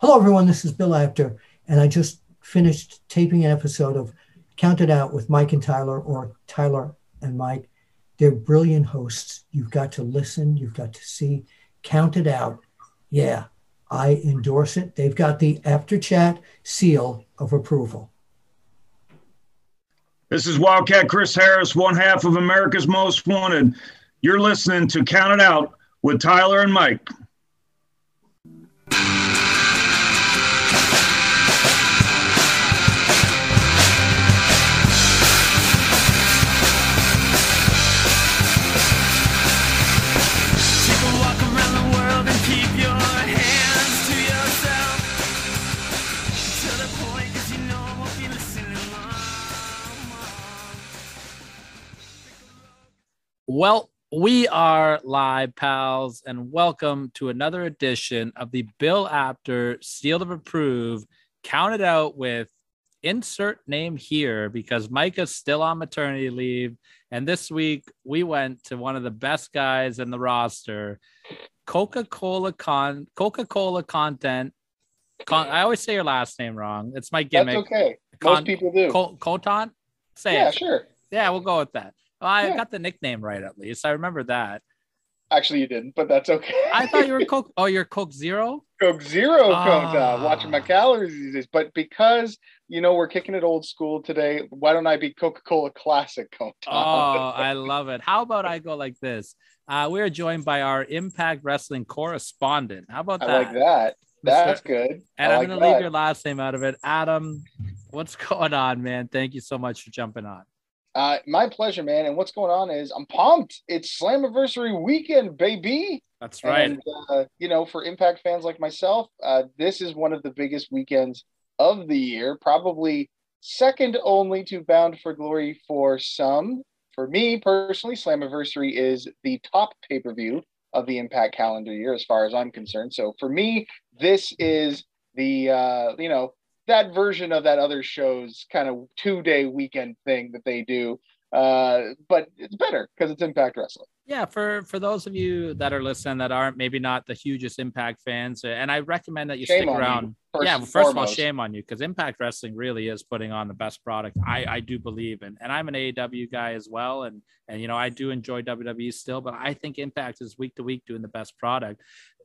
Hello, everyone. This is Bill Apter, and I just finished taping an episode of Count It Out with Mike and Tyler, or Tyler and Mike. They're brilliant hosts. You've got to listen, you've got to see. Count It Out. Yeah, I endorse it. They've got the after chat seal of approval. This is Wildcat Chris Harris, one half of America's Most Wanted. You're listening to Count It Out with Tyler and Mike. Well, we are live, pals, and welcome to another edition of the Bill Apter Seal of Approve. Counted out with insert name here because Micah's still on maternity leave. And this week we went to one of the best guys in the roster, Coca-Cola con Coca-Cola content. Con- I always say your last name wrong. It's my gimmick. That's okay. Most con- people do. Co- Coton? Say yeah, it. sure. Yeah, we'll go with that. Well, I Yeah. got the nickname right at least. I remember that. Actually, you didn't, but that's okay. I thought you were Coke. Oh, you're Coke Zero. Coke Zero Ah. comes out, watching my calories these days. But because you know we're kicking it old school today, why don't I be Coca Cola Classic Coke? Oh, I love it. How about I go like this? Uh, we are joined by our Impact Wrestling correspondent. How about I that? like that. That's good. And I I'm going to leave your last name out of it. Adam, what's going on, man? Thank you so much for jumping on. Uh, my pleasure, man. And what's going on is I'm pumped. It's Slammiversary weekend, baby. That's right. And uh, you know, for Impact fans like myself, uh, this is one of the biggest weekends of the year, probably second only to Bound for Glory for some. For me personally, Slammiversary is the top pay per view of the Impact calendar year, as far as I'm concerned. So for me, this is the uh, you know that version of that other show's kind of two day weekend thing that they do. Uh, but it's better because it's Impact Wrestling. Yeah for for those of you that are listening that aren't maybe not the hugest impact fans and i recommend that you Shame stick on you, around first yeah and first of all shame on you because impact wrestling really is putting on the best product i i do believe in and i'm an aew guy as well and and you know i do enjoy wwe still but i think impact is week to week doing the best product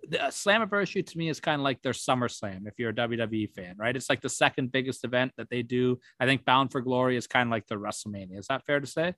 the uh, Slammiversary to me is kind of like their SummerSlam if you're a WWE fan, right? It's like the second biggest event that they do. I think Bound for Glory is kind of like the WrestleMania. Is that fair to say?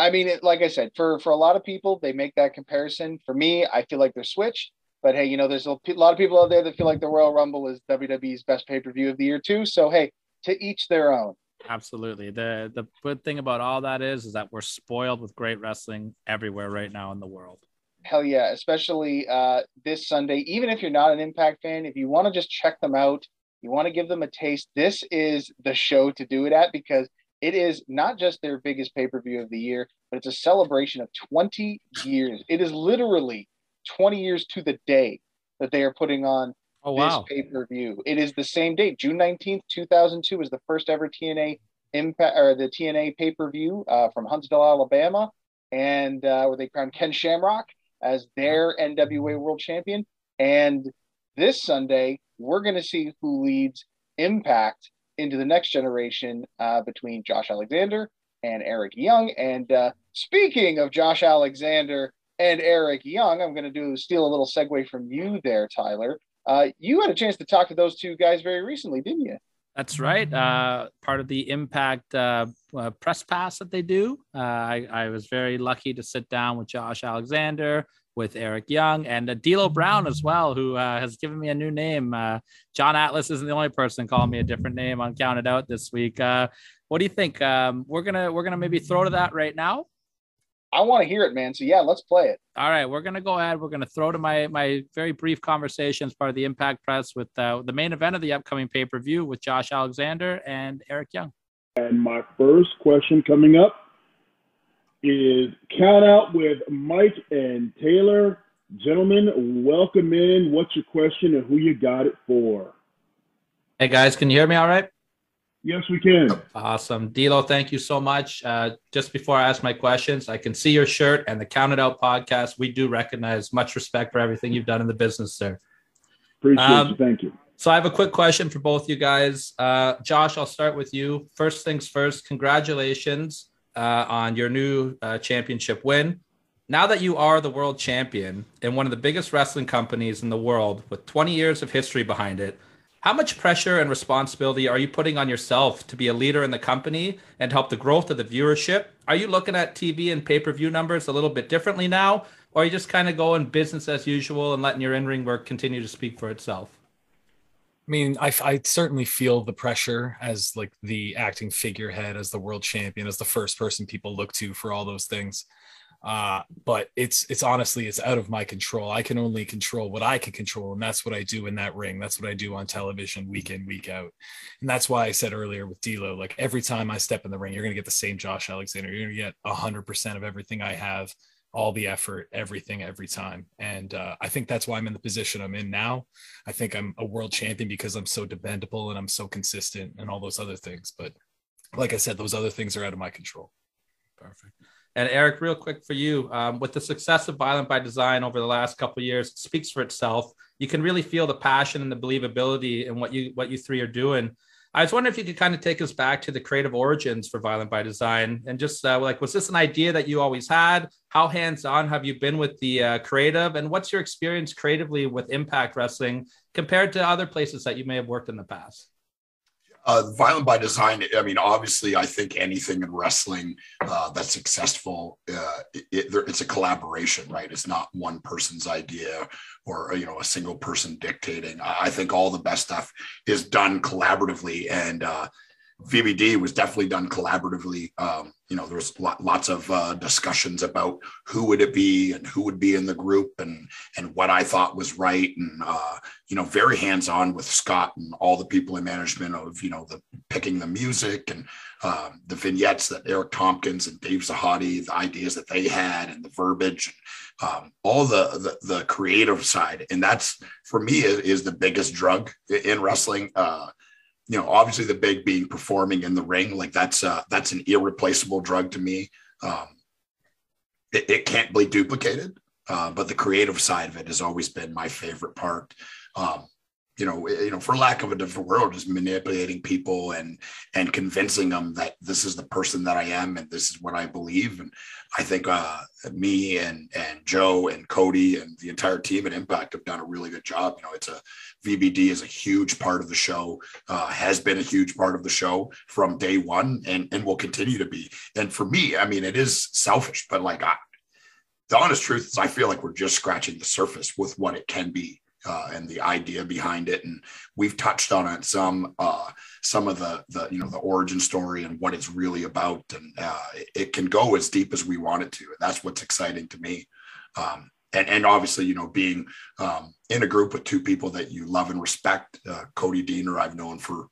I mean, it, like I said, for for a lot of people, they make that comparison. For me, I feel like they're switched. But hey, you know, there's a lot of people out there that feel like the Royal Rumble is WWE's best pay per view of the year too. So hey, to each their own. Absolutely. The the good thing about all that is is that we're spoiled with great wrestling everywhere right now in the world. Hell yeah, especially uh, this Sunday. Even if you're not an Impact fan, if you want to just check them out, you want to give them a taste. This is the show to do it at because it is not just their biggest pay per view of the year, but it's a celebration of 20 years. It is literally 20 years to the day that they are putting on Oh this wow. pay per view. It is the same date, June 19th, 2002, was the first ever TNA impact or the TNA pay per view uh, from Huntsville, Alabama, and uh, where they crowned Ken Shamrock as their NWA World Champion. And this Sunday, we're going to see who leads Impact into the next generation uh, between Josh Alexander and Eric Young. And uh, speaking of Josh Alexander and Eric Young, I'm going to do steal a little segue from you there, Tyler. Uh, you had a chance to talk to those two guys very recently, didn't you? That's right. Uh, part of the Impact uh, uh, press pass that they do. Uh, I, I was very lucky to sit down with Josh Alexander, with Eric Young, and uh, D'Lo Brown as well, who uh, has given me a new name. Uh, John Atlas isn't the only person calling me a different name on Counted Out this week. Uh, what do you think? Um, we're gonna we're gonna maybe throw to that right now. I want to hear it, man. So yeah, let's play it. All right, we're gonna go ahead. We're gonna throw to my my very brief conversation as part of the Impact Press with uh, the main event of the upcoming pay per view with Josh Alexander and Eric Young. And my first question coming up is count out with Mike and Taylor. Gentlemen, welcome in. What's your question and who you got it for? Hey guys, can you hear me all right? Yes, we can. Awesome. D'Lo, thank you so much. Uh, just before I ask my questions, I can see your shirt and the Counted Out podcast. We do recognize much respect for everything you've done in the business, sir. Appreciate Um, you. Thank you. So I have a quick question for both you guys. Uh, Josh, I'll start with you. First things first, congratulations uh, on your new uh, championship win. Now that you are the world champion in one of the biggest wrestling companies in the world with 20 years of history behind it, how much pressure and responsibility are you putting on yourself to be a leader in the company and help the growth of the viewership? Are you looking at TV and pay per view numbers a little bit differently now? Or are you just kind of going business as usual and letting your in ring work continue to speak for itself? I mean, I, I certainly feel the pressure as like the acting figurehead, as the world champion, as the first person people look to for all those things. Uh, but it's it's honestly it's out of my control. I can only control what I can control, and that's what I do in that ring. That's what I do on television week in week out, and that's why I said earlier with D'Lo, like every time I step in the ring, you're gonna get the same Josh Alexander. You're gonna get hundred percent of everything I have all the effort, everything, every time. And uh, I think that's why I'm in the position I'm in now. I think I'm a world champion because I'm so dependable and I'm so consistent and all those other things. But like I said, those other things are out of my control. Perfect. And Eric, real quick for you, um, with the success of Violent by Design over the last couple years, speaks for itself. You can really feel the passion and the believability in what you what you three are doing. I was wondering if you could kind of take us back to the creative origins for Violent by Design and just uh, like, was this an idea that you always had? How hands on have you been with the uh, creative? And what's your experience creatively with Impact Wrestling compared to other places that you may have worked in the past? Uh, violent by design. I mean, obviously, I think anything in wrestling uh, that's successful, uh, it, it, it's a collaboration, right? It's not one person's idea or you know a single person dictating. I, I think all the best stuff is done collaboratively, and uh, VBD was definitely done collaboratively. Um, you know, there was lots of uh, discussions about who would it be and who would be in the group and and what I thought was right, and uh, you know, very hands on with Scott and all the people in management of you know the picking the music and um, the vignettes that Eric Tompkins and Dave Sahadi, the ideas that they had and the verbiage, um, all the, the, the creative side, and that's for me is, is the biggest drug in wrestling. Uh, you know, obviously the big being performing in the ring, like that's uh, that's an irreplaceable drug to me. Um, it, it can't be duplicated, uh, but the creative side of it has always been my favorite part. Um, you know, you know, for lack of a different word, just manipulating people and and convincing them that this is the person that I am and this is what I believe. And I think uh, me and and Joe and Cody and the entire team at Impact have done a really good job. You know, it's a VBD is a huge part of the show, uh, has been a huge part of the show from day one, and and will continue to be. And for me, I mean, it is selfish, but like I, the honest truth is, I feel like we're just scratching the surface with what it can be uh, and the idea behind it. And we've touched on it some, uh, some of the, the, you know, the origin story and what it's really about. And uh, it can go as deep as we want it to. And that's what's exciting to me. Um, and, and obviously, you know, being um, in a group with two people that you love and respect, uh, Cody Deaner, I've known for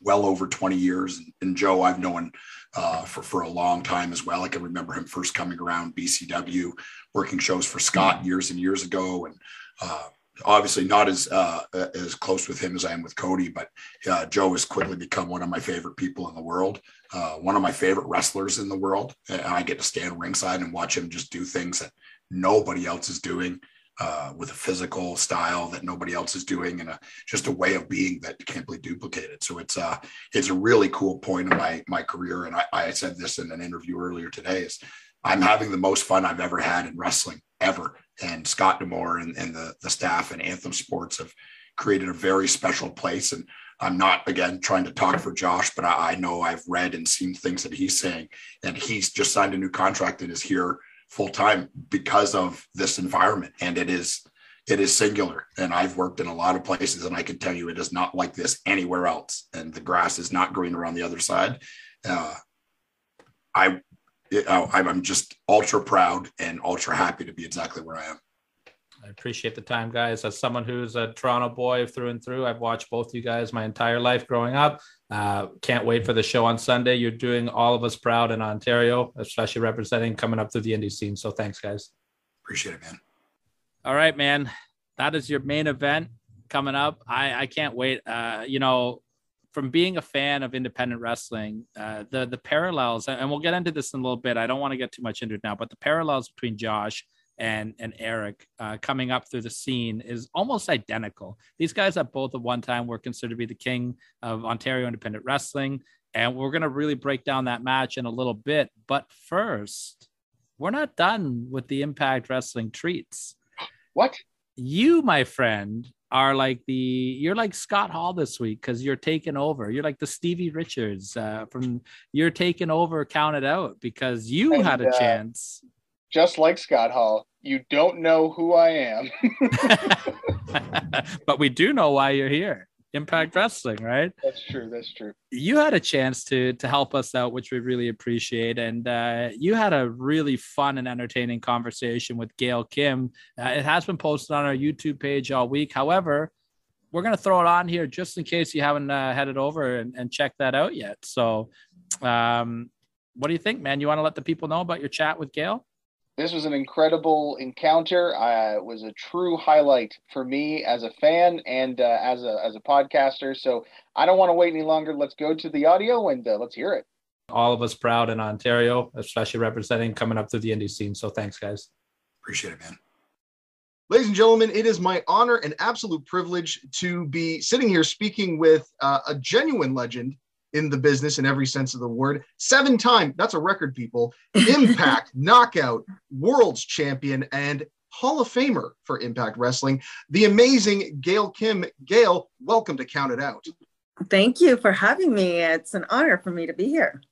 well over 20 years. And, and Joe, I've known uh, for, for a long time as well. I can remember him first coming around BCW, working shows for Scott years and years ago. And uh, obviously not as uh, as close with him as I am with Cody, but uh, Joe has quickly become one of my favorite people in the world, uh, one of my favorite wrestlers in the world, and I get to stand ringside and watch him just do things that nobody else is doing. Uh, with a physical style that nobody else is doing, and a, just a way of being that can't be duplicated. So it's uh, it's a really cool point in my my career. And I, I said this in an interview earlier today: is I'm having the most fun I've ever had in wrestling ever and Scott D'Amore and, and the, the staff and Anthem Sports have created a very special place. And I'm not, again, trying to talk for Josh, but I, I know I've read and seen things that he's saying. And he's just signed a new contract and is here full time because of this environment. And it is, it is singular. And I've worked in a lot of places and I can tell you it is not like this anywhere else. And the grass is not green around the other side. Uh, I I'm just ultra proud and ultra happy to be exactly where I am. I appreciate the time, guys. As someone who's a Toronto boy through and through, I've watched both you guys my entire life growing up. Uh, can't wait for the show on Sunday. You're doing all of us proud in Ontario, especially representing coming up through the indie scene. So thanks, guys. Appreciate it, man. All right, man. That is your main event coming up. I, I can't wait. Uh, you know, from being a fan of independent wrestling, uh, the the parallels, and we'll get into this in a little bit. I don't want to get too much into it now, but the parallels between Josh and and Eric uh, coming up through the scene is almost identical. These guys at both at one time were considered to be the king of Ontario independent wrestling, and we're gonna really break down that match in a little bit. But first, we're not done with the Impact Wrestling treats. What? You, my friend, are like the you're like Scott Hall this week because you're taking over. You're like the Stevie Richards uh, from you're taking over. Count it out because you And, had a uh, chance. Just like Scott Hall, you don't know who I am. but we do know why you're here. Impact Wrestling, right? That's true. That's true. You had a chance to to help us out, which we really appreciate, and uh, you had a really fun and entertaining conversation with Gail Kim. Uh, it has been posted on our YouTube page all week. However, we're gonna throw it on here just in case you haven't uh, headed over and, and checked that out yet. So, um, what do you think, man? You want to let the people know about your chat with Gail? This was an incredible encounter. Uh, it was a true highlight for me as a fan and uh, as a as a podcaster. So I don't want to wait any longer. Let's go to the audio and uh, let's hear it. All of us proud in Ontario, especially representing coming up through the indie scene. So thanks, guys. Appreciate it, man. Ladies and gentlemen, it is my honor and absolute privilege to be sitting here speaking with uh, a genuine legend in the business in every sense of the word. Seven time, that's a record, people. Impact, knockout, world's champion, and Hall of Famer for Impact Wrestling, the amazing Gail Kim. Gail, welcome to Count It Out. Thank you for having me. It's an honor for me to be here.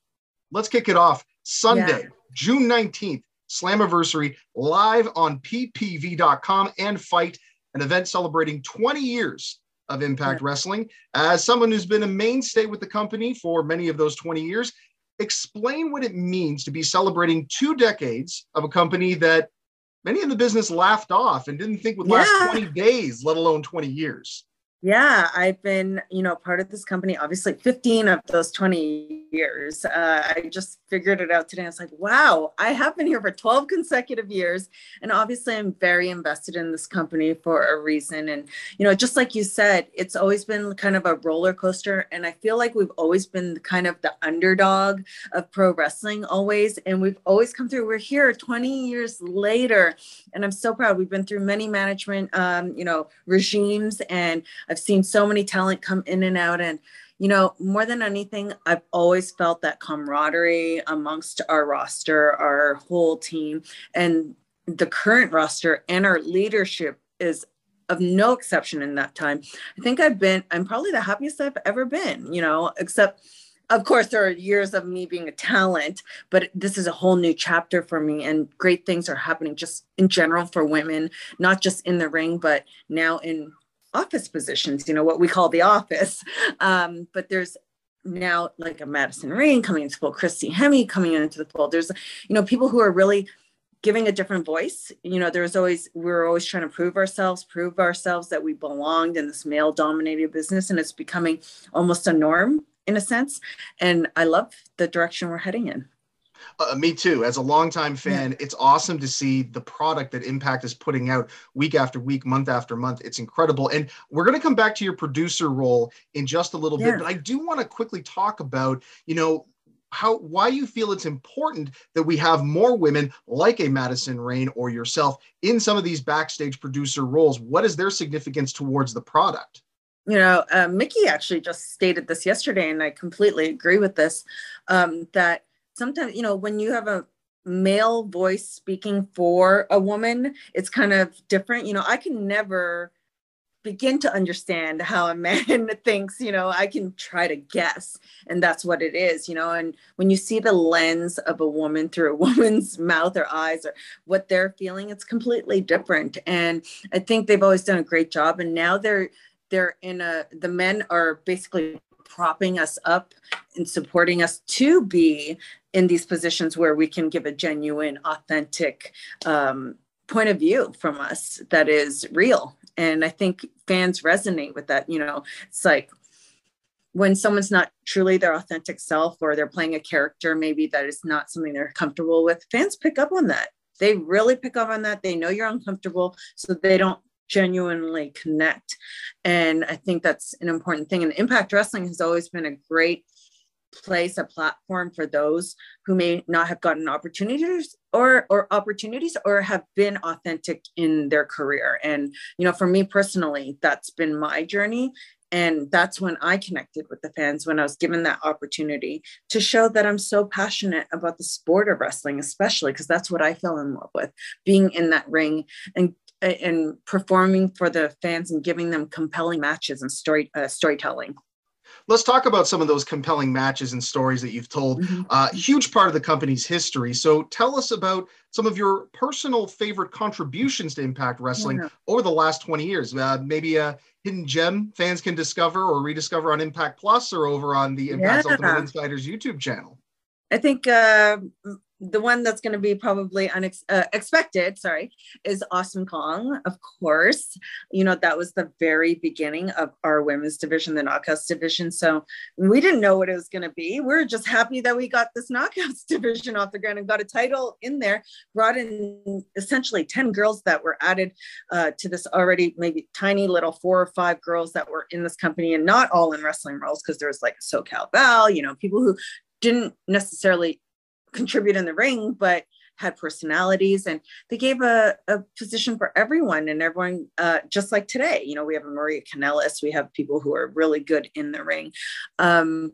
Let's kick it off. Sunday, Yeah. June 19th, Slammiversary, live on ppv.com and FITE, an event celebrating 20 years of Impact Wrestling. As someone who's been a mainstay with the company for many of those 20 years, explain what it means to be celebrating two decades of a company that many in the business laughed off and didn't think would last Yeah. 20 days, let alone 20 years. Yeah, I've been, you know, part of this company, obviously 15 of those 20 years. Uh, I just figured it out today. I was like, wow, I have been here for 12 consecutive years. And obviously, I'm very invested in this company for a reason. And, you know, just like you said, it's always been kind of a roller coaster. And I feel like we've always been kind of the underdog of pro wrestling, always. And we've always come through. We're here 20 years later. And I'm so proud. We've been through many management, um, you know, regimes. And I've seen so many talent come in and out. And, you know, more than anything, I've always felt that camaraderie amongst our roster, our whole team, and the current roster and our leadership is of no exception in that time. I think I've been, I'm probably the happiest I've ever been, you know, except of course there are years of me being a talent but this is a whole new chapter for me and great things are happening just in general for women not just in the ring but now in office positions, you know, what we call the office. Um, but there's now like a Madison Rayne coming into the fold, Christy Hemme coming into the fold. There's, you know, people who are really giving a different voice. You know, there's always, we we're always trying to prove ourselves, prove ourselves that we belonged in this male dominated business. And it's becoming almost a norm in a sense. And I love the direction we're heading in. Uh, me too. As a longtime fan, it's awesome to see the product that Impact is putting out week after week, month after month. It's incredible. And we're going to come back to your producer role in just a little Yeah. bit, but I do want to quickly talk about, you know, how why you feel it's important that we have more women like a Madison Rayne or yourself in some of these backstage producer roles. What is their significance towards the product? you know, uh, Mickie actually just stated this yesterday, and I completely agree with this. Um, that sometimes, you know, when you have a male voice speaking for a woman, it's kind of different. You know, I can never begin to understand how a man thinks you know i can try to guess and that's what it is you know and when you see the lens of a woman through a woman's mouth or eyes or what they're feeling it's completely different and i think they've always done a great job and now they're they're in a the men are basically propping us up and supporting us to be in these positions where we can give a genuine authentic um, point of view from us that is real. And i think fans resonate with that you know it's like when someone's not truly their authentic self or they're playing a character maybe that is not something they're comfortable with fans pick up on that. They really pick up on that. They know you're uncomfortable so they don't genuinely connect. And i think that's an important thing. And impact wrestling has always been a great place a platform for those who may not have gotten opportunities or or opportunities or have been authentic in their career. And you know for me personally that's been my journey. And that's when i connected with the fans when i was given that opportunity to show that i'm so passionate about the sport of wrestling especially because that's what i fell in love with being in that ring and and performing for the fans and giving them compelling matches and story uh, storytelling let's talk about some of those compelling matches and stories that you've told. Mm-hmm. Uh, huge part of the company's history. So tell us about some of your personal favorite contributions to Impact Wrestling yeah. over the last 20 years. Uh, maybe a hidden gem fans can discover or rediscover on Impact Plus or over on the Impact yeah. Ultimate Insiders YouTube channel. I think uh, the one that's going to be probably unexpected, uh, sorry, is Awesome Kong. Of course, you know that was the very beginning of our women's division, the Knockouts division. So we didn't know what it was going to be. We are just happy that we got this Knockouts division off the ground and got a title in there. Brought in essentially ten girls that were added uh, to this already maybe tiny little four or five girls that were in this company, and not all in wrestling roles because there was like SoCal Val, you know, people who didn't necessarily contribute in the ring, but had personalities and they gave a, a position for everyone and everyone uh, just like today. You know we have a maria kanellis we have people who are really good in the ring. Um,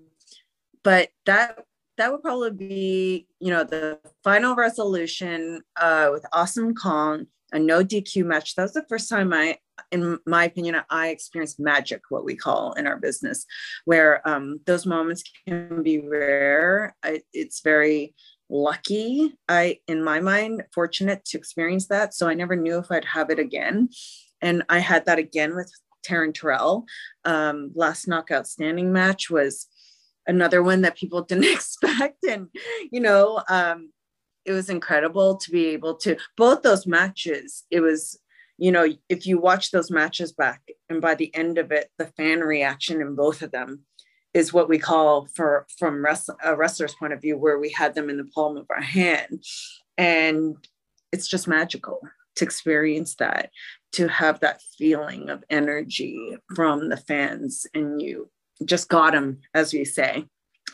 but that that would probably be you know the final resolution uh, with awesome kong a no dq match. That was the first time i in my opinion i experienced magic what we call in our business where um, those moments can be rare. I, it's very lucky. I in my mind fortunate to experience that. So i never knew if i'd have it again. And i had that again with taryn terrell. Um, last knockout standing match was another one that people didn't expect. And you know um, it was incredible to be able to both those matches it was you know if you watch those matches back and by the end of it the fan reaction in both of them is what we call for from a wrestler's point of view where we had them in the palm of our hand. And it's just magical to experience that to have that feeling of energy from the fans and you just got them as we say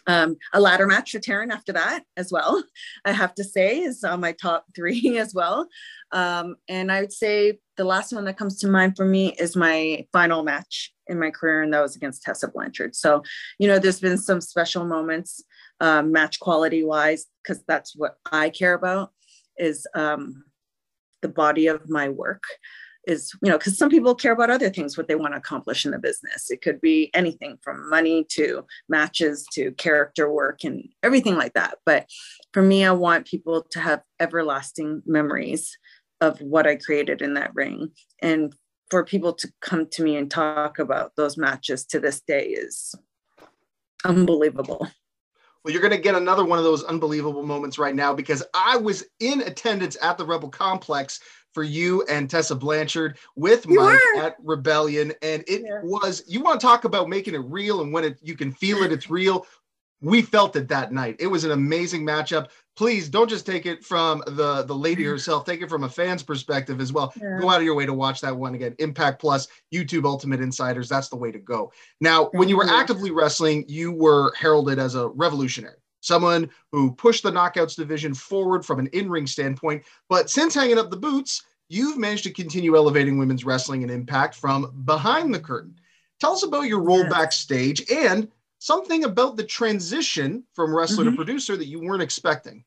um, a ladder match for Taryn after that as well, I have to say, is on my top three as well. Um, and I would say the last one that comes to mind for me is my final match in my career, and that was against Tessa Blanchard. So, you know, there's been some special moments, um, match quality wise, because that's what I care about is um, the body of my work is you know because some people care about other things what they want to accomplish in the business. It could be anything from money to matches to character work and everything like that. But for me i want people to have everlasting memories of what i created in that ring. And for people to come to me and talk about those matches to this day is unbelievable. Well, you're going to get another one of those unbelievable moments right now because I was in attendance at the Rebel Complex for you and Tessa Blanchard with you Mike were. at Rebellion. And it yeah. was, you want to talk about making it real and when it, you can feel it, it's real. We felt it that night. It was an amazing matchup. Please don't just take it from the, the lady mm-hmm. herself, take it from a fan's perspective as well. Yeah. Go out of your way to watch that one again. Impact Plus, YouTube Ultimate Insiders. That's the way to go. Now, when you were actively wrestling, you were heralded as a revolutionary someone who pushed the knockouts division forward from an in ring standpoint. But since hanging up the boots, you've managed to continue elevating women's wrestling and impact from behind the curtain. Tell us about your role yes. backstage and something about the transition from wrestler mm-hmm. to producer that you weren't expecting.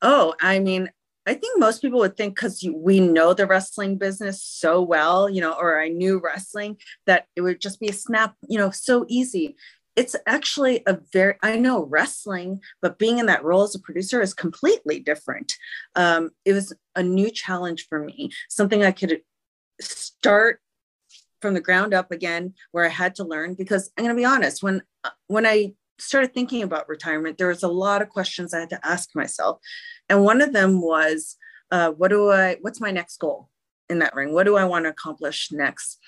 Oh, I mean, I think most people would think because we know the wrestling business so well, you know, or I knew wrestling, that it would just be a snap, you know, so easy it's actually a very i know wrestling but being in that role as a producer is completely different. Um, it was a new challenge for me something i could start from the ground up again where i had to learn because i'm going to be honest when when i started thinking about retirement there was a lot of questions i had to ask myself. And one of them was uh, what do i what's my next goal in that ring. What do i want to accomplish next?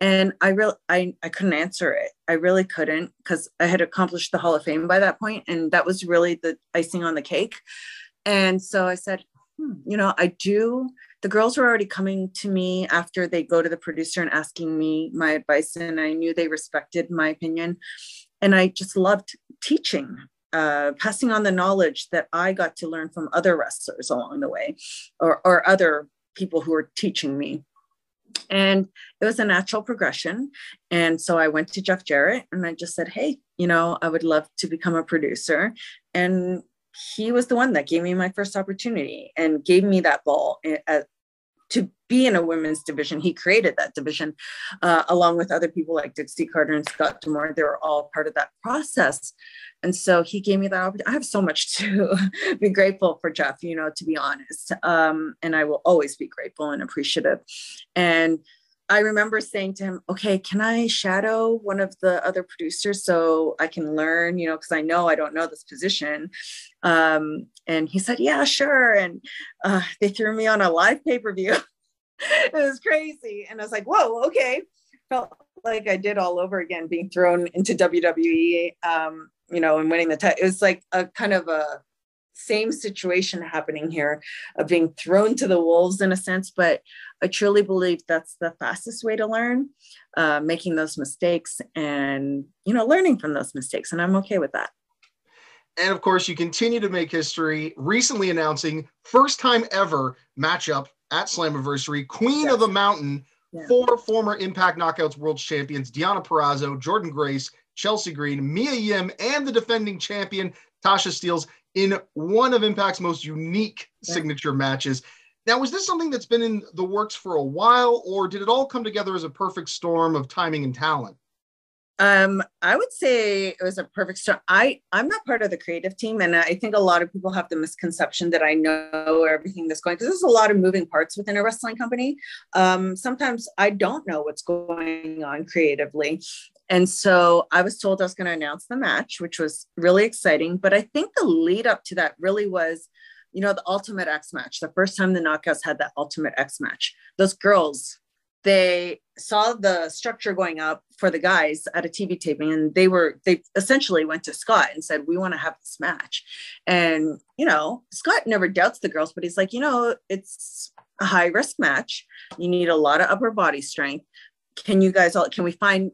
And i really I, I couldn't answer it. I really couldn't because i had accomplished the hall of fame by that point and that was really the icing on the cake. And so i said hmm, you know i do. The girls were already coming to me after they go to the producer and asking me my advice and i knew they respected my opinion. And I just loved teaching, uh, passing on the knowledge that I got to learn from other wrestlers along the way, or or other people who were teaching me. And it was a natural progression. And so I went to Jeff Jarrett and I just said, Hey, you know, I would love to become a producer. And he was the one that gave me my first opportunity and gave me that ball to be in a women's division. He created that division uh, along with other people like Dixie Carter and Scott D'Amore. They were all part of that process. And so he gave me that opportunity. I have so much to be grateful for Jeff, you know, to be honest. Um, and I will always be grateful and appreciative. And I remember saying to him, okay, can I shadow one of the other producers so I can learn, you know, because I know I don't know this position. Um, and he said, yeah, sure. And uh, they threw me on a live pay per view. it was crazy. And I was like, whoa, okay. Felt like I did all over again, being thrown into WWE, um, you know, and winning the title. It was like a kind of a same situation happening here of being thrown to the wolves in a sense but i truly believe that's the fastest way to learn uh, making those mistakes and you know learning from those mistakes and i'm okay with that and of course you continue to make history recently announcing first time ever matchup at slammiversary queen of the mountain yeah. four former impact knockouts world champions Deonna purrazzo Jordynne grace chelsea green mia yim and the defending champion tasha steelz in one of Impact's most unique yeah. signature matches. Now, was this something that's been in the works for a while, or did it all come together as a perfect storm of timing and talent? Um, I would say it was a perfect storm. I I'm not part of the creative team, and I think a lot of people have the misconception that I know everything that's going because there's a lot of moving parts within a wrestling company. Um, sometimes I don't know what's going on creatively, and so I was told I was going to announce the match, which was really exciting. But I think the lead up to that really was, you know, the Ultimate X match, the first time the Knockouts had that Ultimate X match. Those girls, they saw the structure going up for the guys at a TV taping, and they were, they essentially went to Scott and said, We want to have this match. And, you know, Scott never doubts the girls, but he's like, you know, it's a high risk match. You need a lot of upper body strength. Can you guys all, can we find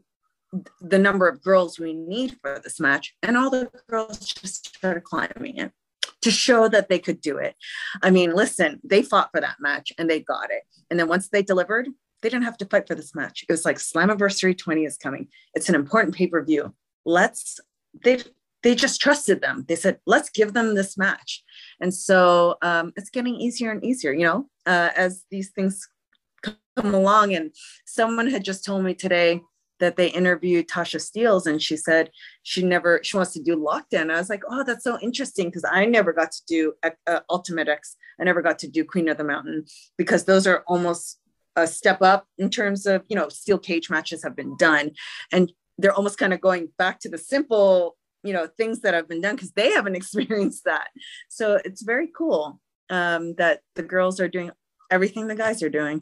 the number of girls we need for this match. And all the girls just started climbing it to show that they could do it. I mean, listen, they fought for that match and they got it. And then once they delivered, they didn't have to fight for this match. It was like Slammiversary 20 is coming. It's an important pay-per-view. Let's they they just trusted them. They said, let's give them this match. And so um, it's getting easier and easier, you know, uh, as these things come along. And someone had just told me today, that they interviewed Tasha Steelz and she said she never she wants to do lockdown. I was like, oh, that's so interesting because I never got to do uh, Ultimate X. I never got to do Queen of the Mountain because those are almost a step up in terms of you know steel cage matches have been done and they're almost kind of going back to the simple you know things that have been done because they haven't experienced that so it's very cool um, that the girls are doing everything the guys are doing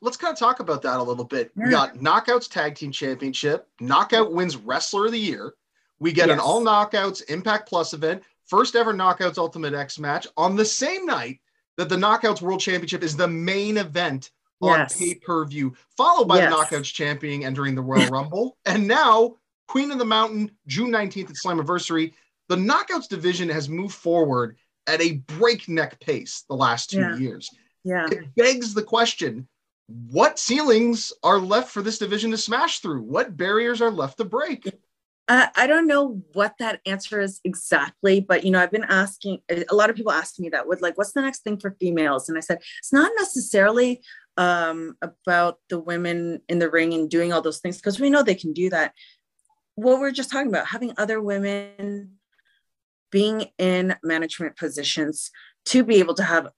let's kind of talk about that a little bit. We got Knockouts Tag Team Championship. Knockout wins Wrestler of the Year. We get yes. an All Knockouts Impact Plus event, first ever Knockouts Ultimate X match on the same night that the Knockouts World Championship is the main event on yes. pay per view, followed by yes. the Knockouts Champion entering the Royal Rumble. And now, Queen of the Mountain, June 19th at Slammiversary. The Knockouts division has moved forward at a breakneck pace the last two yeah. years. Yeah. It begs the question what ceilings are left for this division to smash through? What barriers are left to break? I don't know what that answer is exactly, but you know, I've been asking a lot of people ask me that with like, what's the next thing for females? And I said, it's not necessarily um, about the women in the ring and doing all those things because we know they can do that. What we're just talking about, having other women being in management positions to be able to have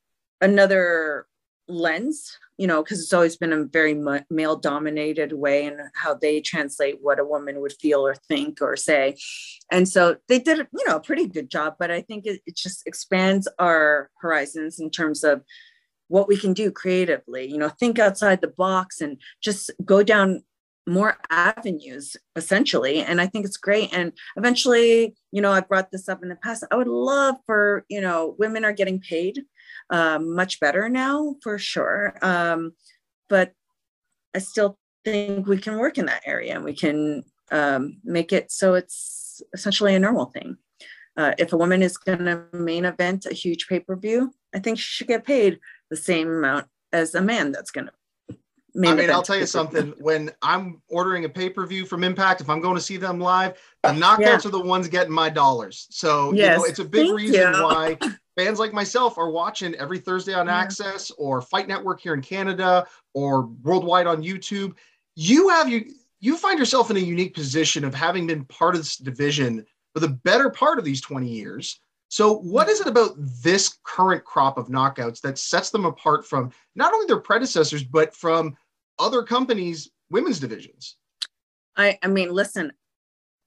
another lens you know, because it's always been a very male dominated way and how they translate what a woman would feel or think or say. And so they did, you know, a pretty good job, but I think it, it just expands our horizons in terms of what we can do creatively, you know, think outside the box and just go down more avenues essentially and i think it's great and eventually you know i brought this up in the past i would love for you know women are getting paid um, much better now for sure. Um, but I still think we can work in that area and we can um, make it so it's essentially a normal thing. Uh, if a woman is going to main event a huge pay per view, I think she should get paid the same amount as a man that's going to. I mean, I'll tell you something. When I'm ordering a pay per view from Impact, if I'm going to see them live, the knockouts yeah. are the ones getting my dollars. So yes. you know, it's a big Thank reason you. why fans like myself are watching every Thursday on yeah. AXS or Fight Network here in Canada or worldwide on YouTube. You have you you find yourself in a unique position of having been part of this division for the better part of these 20 years. So, what is it about this current crop of knockouts that sets them apart from not only their predecessors, but from other companies' women's divisions? I, I mean, listen,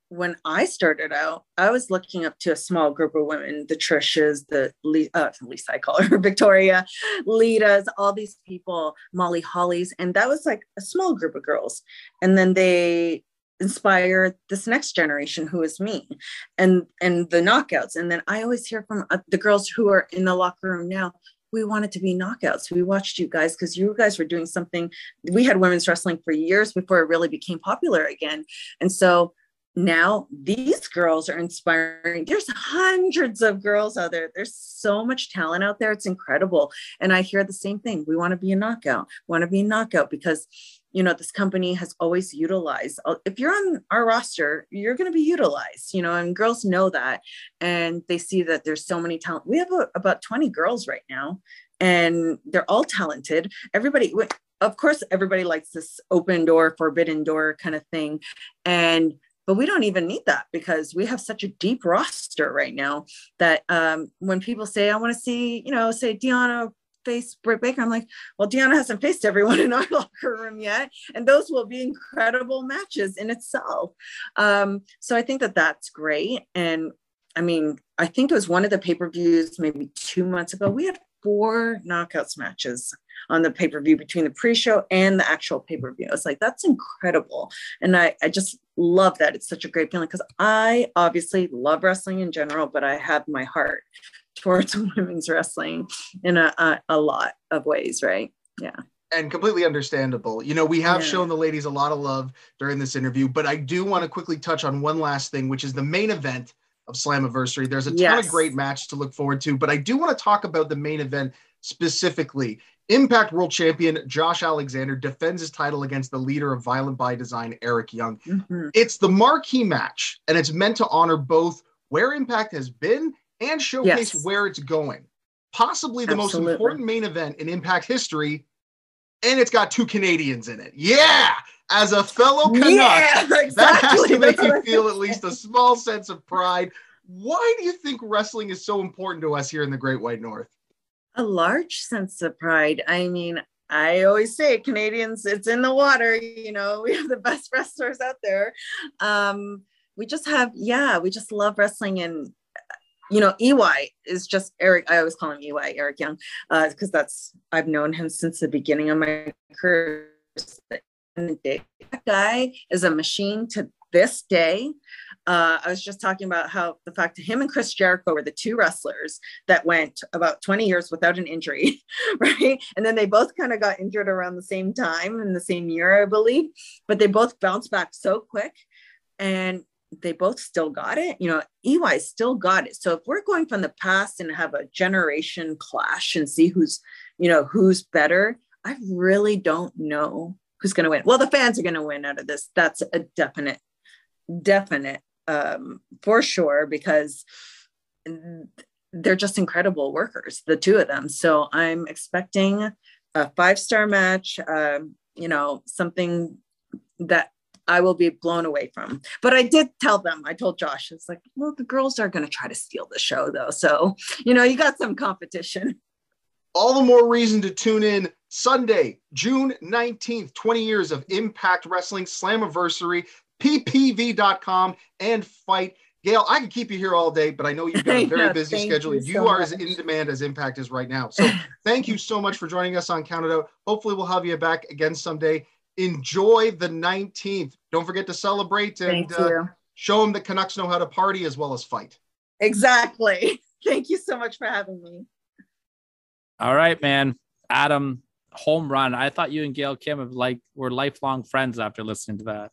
when I started out, I was looking up to a small group of women, the Trishas, the uh, Lisa, I call her Victoria, Litas, all these people, Molly Hollies, and that was like a small group of girls. And then they inspire this next generation who is me and and the knockouts. And then i always hear from uh, the girls who are in the locker room now we wanted to be knockouts. We watched you guys because you guys were doing something. We had women's wrestling for years before it really became popular again. And so now these girls are inspiring. There's hundreds of girls out there. There's so much talent out there. It's incredible. And i hear the same thing. We want to be a knockout. We want to be a knockout because you know this company has always utilized uh, if you're on our roster you're going to be utilized you know and girls know that. And they see that there's so many talent. We have a, about 20 girls right now and they're all talented. Everybody of course everybody likes this open door forbidden door kind of thing. And but we don't even need that because we have such a deep roster right now that um, when people say, I want to see, you know, say Deonna face Britt Baker, I'm like, well, Deonna hasn't faced everyone in our locker room yet. And those will be incredible matches in itself. Um, so I think that that's great. And I mean, I think it was one of the pay per views maybe two months ago. We had four knockouts matches on the pay per view between the pre show and the actual pay per view. I was like, that's incredible. And I, I just love that. It's such a great feeling because I obviously love wrestling in general, but I have my heart towards women's wrestling in a, a, a lot of ways, right? Yeah and completely understandable. You know, we have yeah. shown the ladies a lot of love during this interview, but I do want to quickly touch on one last thing, which is the main event of Slammiversary. There's a ton yes. of great matches to look forward to, but I do want to talk about the main event specifically. Impact World Champion Josh Alexander defends his title against the leader of Violent by Design, Eric Young. Mm-hmm. It's the marquee match, and it's meant to honor both where Impact has been and showcase yes. where it's going. Possibly the Absolutely. most important main event in Impact history, and it's got two Canadians in it. Yeah, as a fellow Canuck, yeah, exactly. that has to make you feel at least a small sense of pride. Why do you think wrestling is so important to us here in the Great White North? A large sense of pride. I mean, I always say Canadians, it's in the water. You know, we have the best wrestlers out there. Um, we just have, yeah, we just love wrestling and you know, EY is just Eric. I always call him EY, Eric Young, because uh, that's I've known him since the beginning of my career that guy is a machine to this day. Uh, I was just talking about how the fact that him and Chris Jericho were the two wrestlers that went about 20 years without an injury, right? And then they both kind of got injured around the same time in the same year, I believe, but they both bounced back so quick and they both still got it. You know, EY still got it. So if we're going from the past and have a generation clash and see who's, you know, who's better, I really don't know who's going to win. Well, the fans are going to win out of this. That's a definite, definite um, for sure because they're just incredible workers, the two of them. So I'm expecting a five star match. Um, you know, something that I will be blown away from. But I did tell them, I told Josh, it's like, well, the girls are going to try to steal the show though. So, you know, you got some competition. All the more reason to tune in Sunday, June 19th, 20 years of Impact Wrestling Slammiversary, ppv.com, and FITE. Gail, I can keep you here all day, but I know you've got a very busy schedule. You, you so are much. as in demand as Impact is right now. So thank you so much for joining us on Count It Out. Hopefully, we'll have you back again someday. Enjoy the 19th. Don't forget to celebrate and uh, show them that Canucks know how to party as well as fight. Exactly. Thank you so much for having me. All right, man. Adam, home run. I thought you and Gail Kim have like were lifelong friends after listening to that.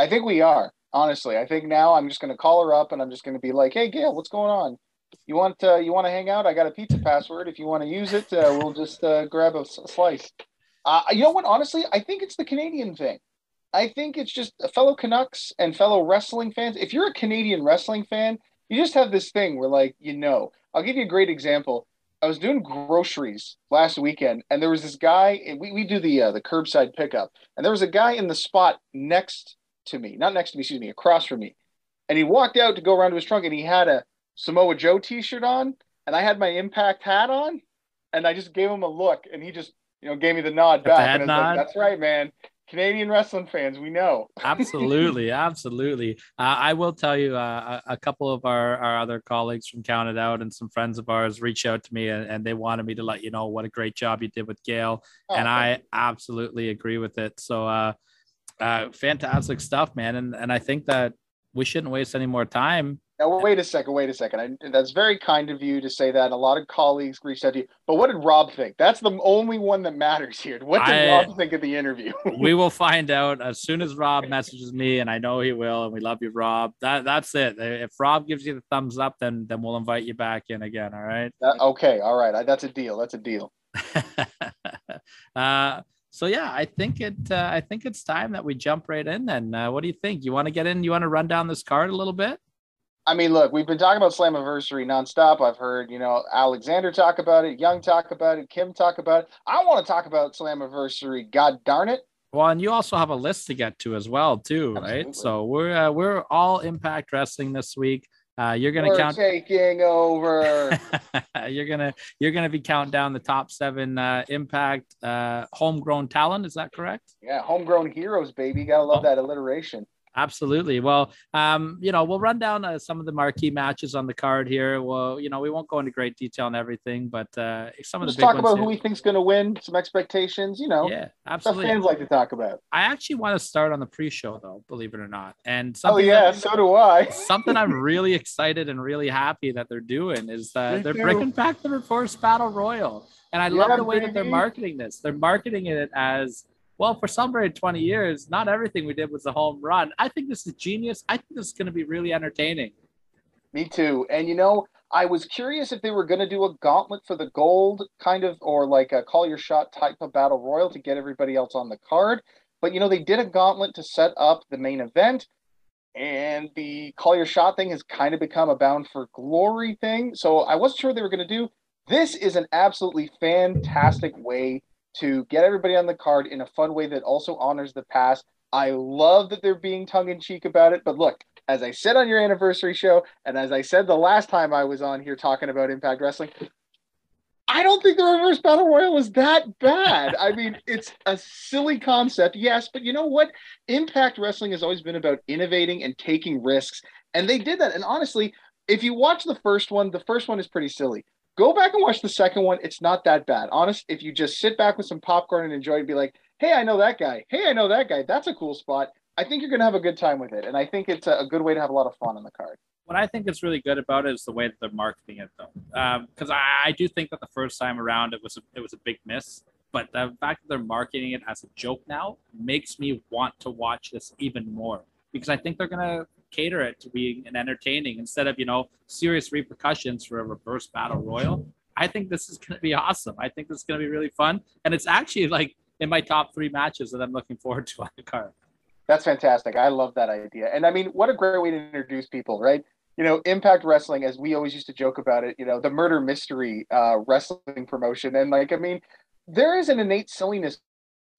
I think we are. Honestly, I think now I'm just going to call her up and I'm just going to be like, "Hey, Gail, what's going on? You want uh, you want to hang out? I got a pizza password. If you want to use it, uh, we'll just uh, grab a slice." Uh, you know what? Honestly, I think it's the Canadian thing. I think it's just fellow Canucks and fellow wrestling fans. If you're a Canadian wrestling fan, you just have this thing where, like, you know, I'll give you a great example. I was doing groceries last weekend, and there was this guy. We, we do the uh, the curbside pickup, and there was a guy in the spot next to me, not next to me, excuse me, across from me, and he walked out to go around to his trunk, and he had a Samoa Joe T-shirt on, and I had my Impact hat on, and I just gave him a look, and he just you know gave me the nod back. The nod. Like, That's right, man. Canadian wrestling fans, we know. absolutely, absolutely. Uh, I will tell you, uh, a, a couple of our, our other colleagues from Counted Out and some friends of ours reached out to me and, and they wanted me to let you know what a great job you did with Gail. Oh, and I absolutely agree with it. So, uh, uh, fantastic stuff, man. And, and I think that we shouldn't waste any more time now, wait a second. Wait a second. I, that's very kind of you to say that. A lot of colleagues reached out to you. But what did Rob think? That's the only one that matters here. What did I, Rob think of the interview? we will find out as soon as Rob messages me, and I know he will. And we love you, Rob. That that's it. If Rob gives you the thumbs up, then then we'll invite you back in again. All right. okay. All right. That's a deal. That's a deal. uh, so yeah, I think it. Uh, I think it's time that we jump right in. Then, uh, what do you think? You want to get in? You want to run down this card a little bit? I mean, look, we've been talking about Slammiversary nonstop. I've heard, you know, Alexander talk about it, Young talk about it, Kim talk about it. I want to talk about Slammiversary. God darn it! Well, and you also have a list to get to as well, too, Absolutely. right? So we're uh, we're all Impact Wrestling this week. Uh, you're gonna we're count taking over. you're gonna you're gonna be counting down the top seven uh, Impact uh, homegrown talent. Is that correct? Yeah, homegrown heroes, baby. gotta love oh. that alliteration. Absolutely. Well, um, you know, we'll run down uh, some of the marquee matches on the card here. Well, you know, we won't go into great detail on everything, but uh, some of Just the talk about here. who we think's going to win, some expectations. You know, yeah, absolutely. fans like to talk about. I actually want to start on the pre-show, though, believe it or not. And oh yeah, that, so do I. something I'm really excited and really happy that they're doing is that they're bringing back the Reverse Battle Royal, and I yeah, love the way baby. that they're marketing this. They're marketing it as well, for Sunbury 20 years, not everything we did was a home run. I think this is genius. I think this is going to be really entertaining. Me too. And you know, I was curious if they were going to do a gauntlet for the gold, kind of, or like a call your shot type of battle royal to get everybody else on the card. But you know, they did a gauntlet to set up the main event, and the call your shot thing has kind of become a bound for glory thing. So I wasn't sure they were going to do. This is an absolutely fantastic way to get everybody on the card in a fun way that also honors the past. I love that they're being tongue in cheek about it. But look, as I said on your anniversary show, and as I said the last time I was on here talking about Impact Wrestling, I don't think the reverse battle royal is that bad. I mean, it's a silly concept, yes, but you know what? Impact Wrestling has always been about innovating and taking risks, and they did that. And honestly, if you watch the first one, the first one is pretty silly. Go back and watch the second one. It's not that bad. Honest, if you just sit back with some popcorn and enjoy it, be like, hey, I know that guy. Hey, I know that guy. That's a cool spot. I think you're going to have a good time with it. And I think it's a good way to have a lot of fun on the card. What I think is really good about it is the way that they're marketing it, though, because um, I, I, do think that the first time around it was a, it was a big miss. But the fact that they're marketing it as a joke now makes me want to watch this even more because I think they're to cater it to being an entertaining instead of you know serious repercussions for a reverse battle royal. I think this is going to be awesome. I think this is going to be really fun, and it's actually like in my top three matches that I'm looking forward to on the card. That's fantastic. I love that idea, and I mean, what a great way to introduce people, right? You know, Impact Wrestling, as we always used to joke about it, you know, the murder mystery uh, wrestling promotion, and like, I mean, there is an innate silliness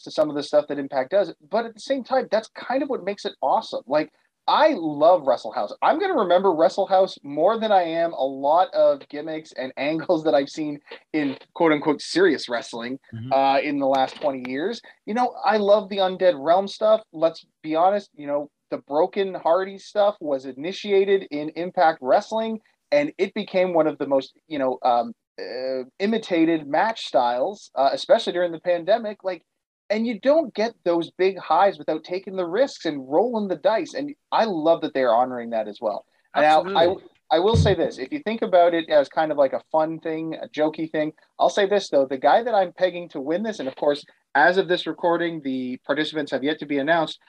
to some of the stuff that Impact does, but at the same time, that's kind of what makes it awesome. Like I love Wrestle House. I'm going to remember Wrestle House more than I am a lot of gimmicks and angles that I've seen in quote unquote serious wrestling mm-hmm. uh, in the last 20 years. You know, I love the Undead Realm stuff. Let's be honest, you know, the Broken Hardy stuff was initiated in Impact Wrestling and it became one of the most, you know, um, uh, imitated match styles, uh, especially during the pandemic. Like, and you don't get those big highs without taking the risks and rolling the dice. And I love that they're honoring that as well. Absolutely. Now, I I will say this: if you think about it as kind of like a fun thing, a jokey thing, I'll say this though: the guy that I'm pegging to win this, and of course, as of this recording, the participants have yet to be announced.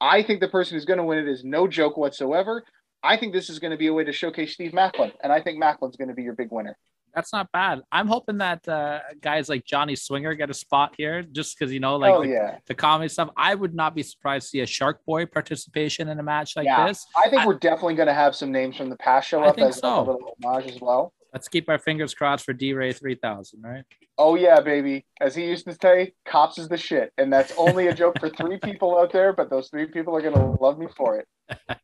I think the person who's going to win it is no joke whatsoever. I think this is going to be a way to showcase Steve Maclin, and I think Maclin's going to be your big winner. That's not bad. I'm hoping that uh, guys like Johnny Swinger get a spot here, just because you know, like Oh the, yeah, the comedy stuff. I would not be surprised to see a Shark Boy participation in a match like Yeah. this. I think I- we're definitely going to have some names from the past show I up think as so. a little homage as well. Let's keep our fingers crossed for D Ray 3000, right? Oh yeah, baby. As he used to say, cops is the shit. And that's only a joke for three people out there, but those three people are gonna love me for it.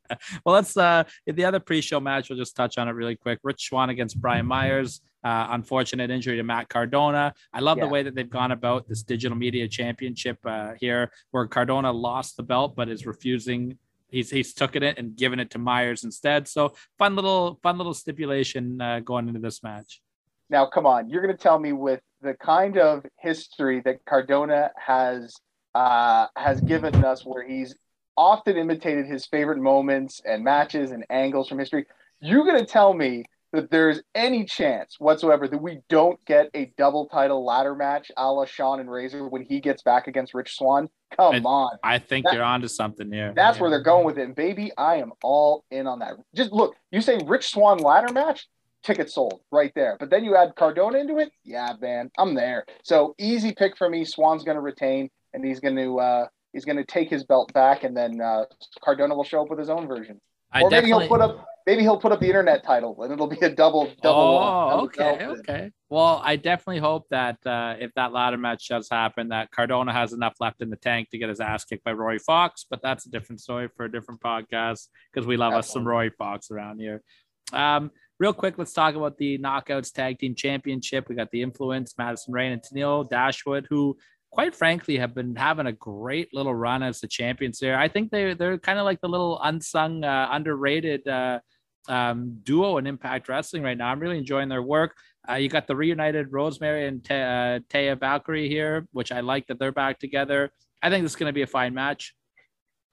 well, let's uh the other pre-show match. We'll just touch on it really quick. Rich Swann against Brian Myers. Uh, unfortunate injury to Matt Cardona. I love the way that they've gone about this digital media championship uh, here, where Cardona lost the belt but is refusing. He's he's taken it and given it to Myers instead. So fun little fun little stipulation uh, going into this match. Now come on, you're gonna tell me with the kind of history that Cardona has uh has given us where he's often imitated his favorite moments and matches and angles from history. You're gonna tell me that there's any chance whatsoever that we don't get a double title ladder match a la Shawn and Razor when he gets back against Rich Swann? Come And- on. I think That- you're onto something here. That's where they're going with it. And baby, I am all in on that. Just look, you say Rich Swann ladder match, ticket sold right there. But then you add Cardona into it, yeah, man, I'm there. So easy pick for me. Swann's going to retain, and he's going to uh, he's going to take his belt back, and then uh, Cardona will show up with his own version. I or maybe definitely. he'll put up maybe he'll put up the internet title, and it'll be a double double. Oh, okay, okay. Well, I definitely hope that uh, if that ladder match does happen, that Cardona has enough left in the tank to get his ass kicked by Roy Fox. But that's a different story for a different podcast because we love us some Roy Fox around here. Um, real quick, let's talk about the Knockouts Tag Team Championship. We got the Influence, Madison Rayne, and Tennille Dashwood, who, quite frankly, have been having a great little run as the champions there. I think they they're kind of like the little unsung, uh, underrated. Uh, um, duo in Impact Wrestling right now. I'm really enjoying their work. Uh, you got the reunited Rosemary and Te- uh, Taya Valkyrie here, which I like that they're back together. I think this is going to be a fine match.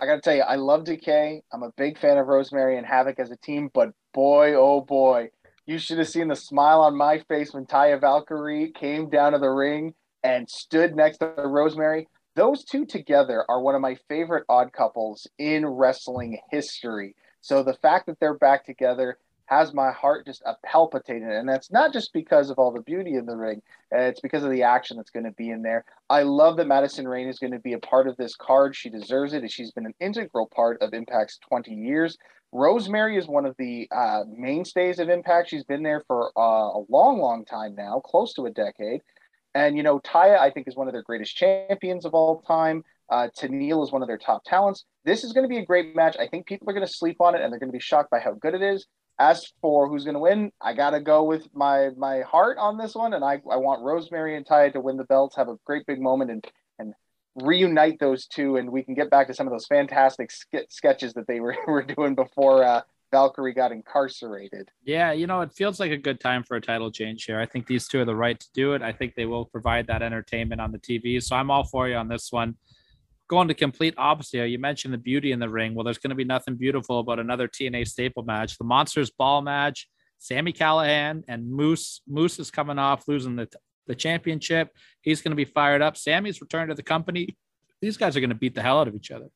I got to tell you, I love Decay. I'm a big fan of Rosemary and Havoc as a team, but boy, oh boy, you should have seen the smile on my face when Taya Valkyrie came down to the ring and stood next to Rosemary. Those two together are one of my favorite odd couples in wrestling history. So the fact that they're back together has my heart just a palpitating, and that's not just because of all the beauty in the ring. uh, It's because of the action that's going to be in there. I love that Madison Rayne is going to be a part of this card. She deserves it. She's been an integral part of Impact's 20 years. Rosemary is one of the uh, mainstays of Impact. She's been there for uh, a long, long time now, close to a decade. And, you know, Taya, I think, is one of their greatest champions of all time. Uh, Tennille is one of their top talents. This is going to be a great match. I think people are going to sleep on it and they're going to be shocked by how good it is. As for who's going to win, I got to go with my my heart on this one. And I, I want Rosemary and Taya to win the belts, have a great big moment, and, and reunite those two. And we can get back to some of those fantastic ske- sketches that they were, were doing before uh, Valkyrie got incarcerated. Yeah, you know, it feels like a good time for a title change here. I think these two are the right to do it. I think they will provide that entertainment on the TV. So I'm all for you on this one. Going to complete opposite here, you mentioned the beauty in the ring. Well, there's going to be nothing beautiful about another TNA staple match, the Monsters Ball match. Sami Callihan and Moose. Moose is coming off losing the, the championship. He's going to be fired up. Sami's returned to the company. These guys are going to beat the hell out of each other.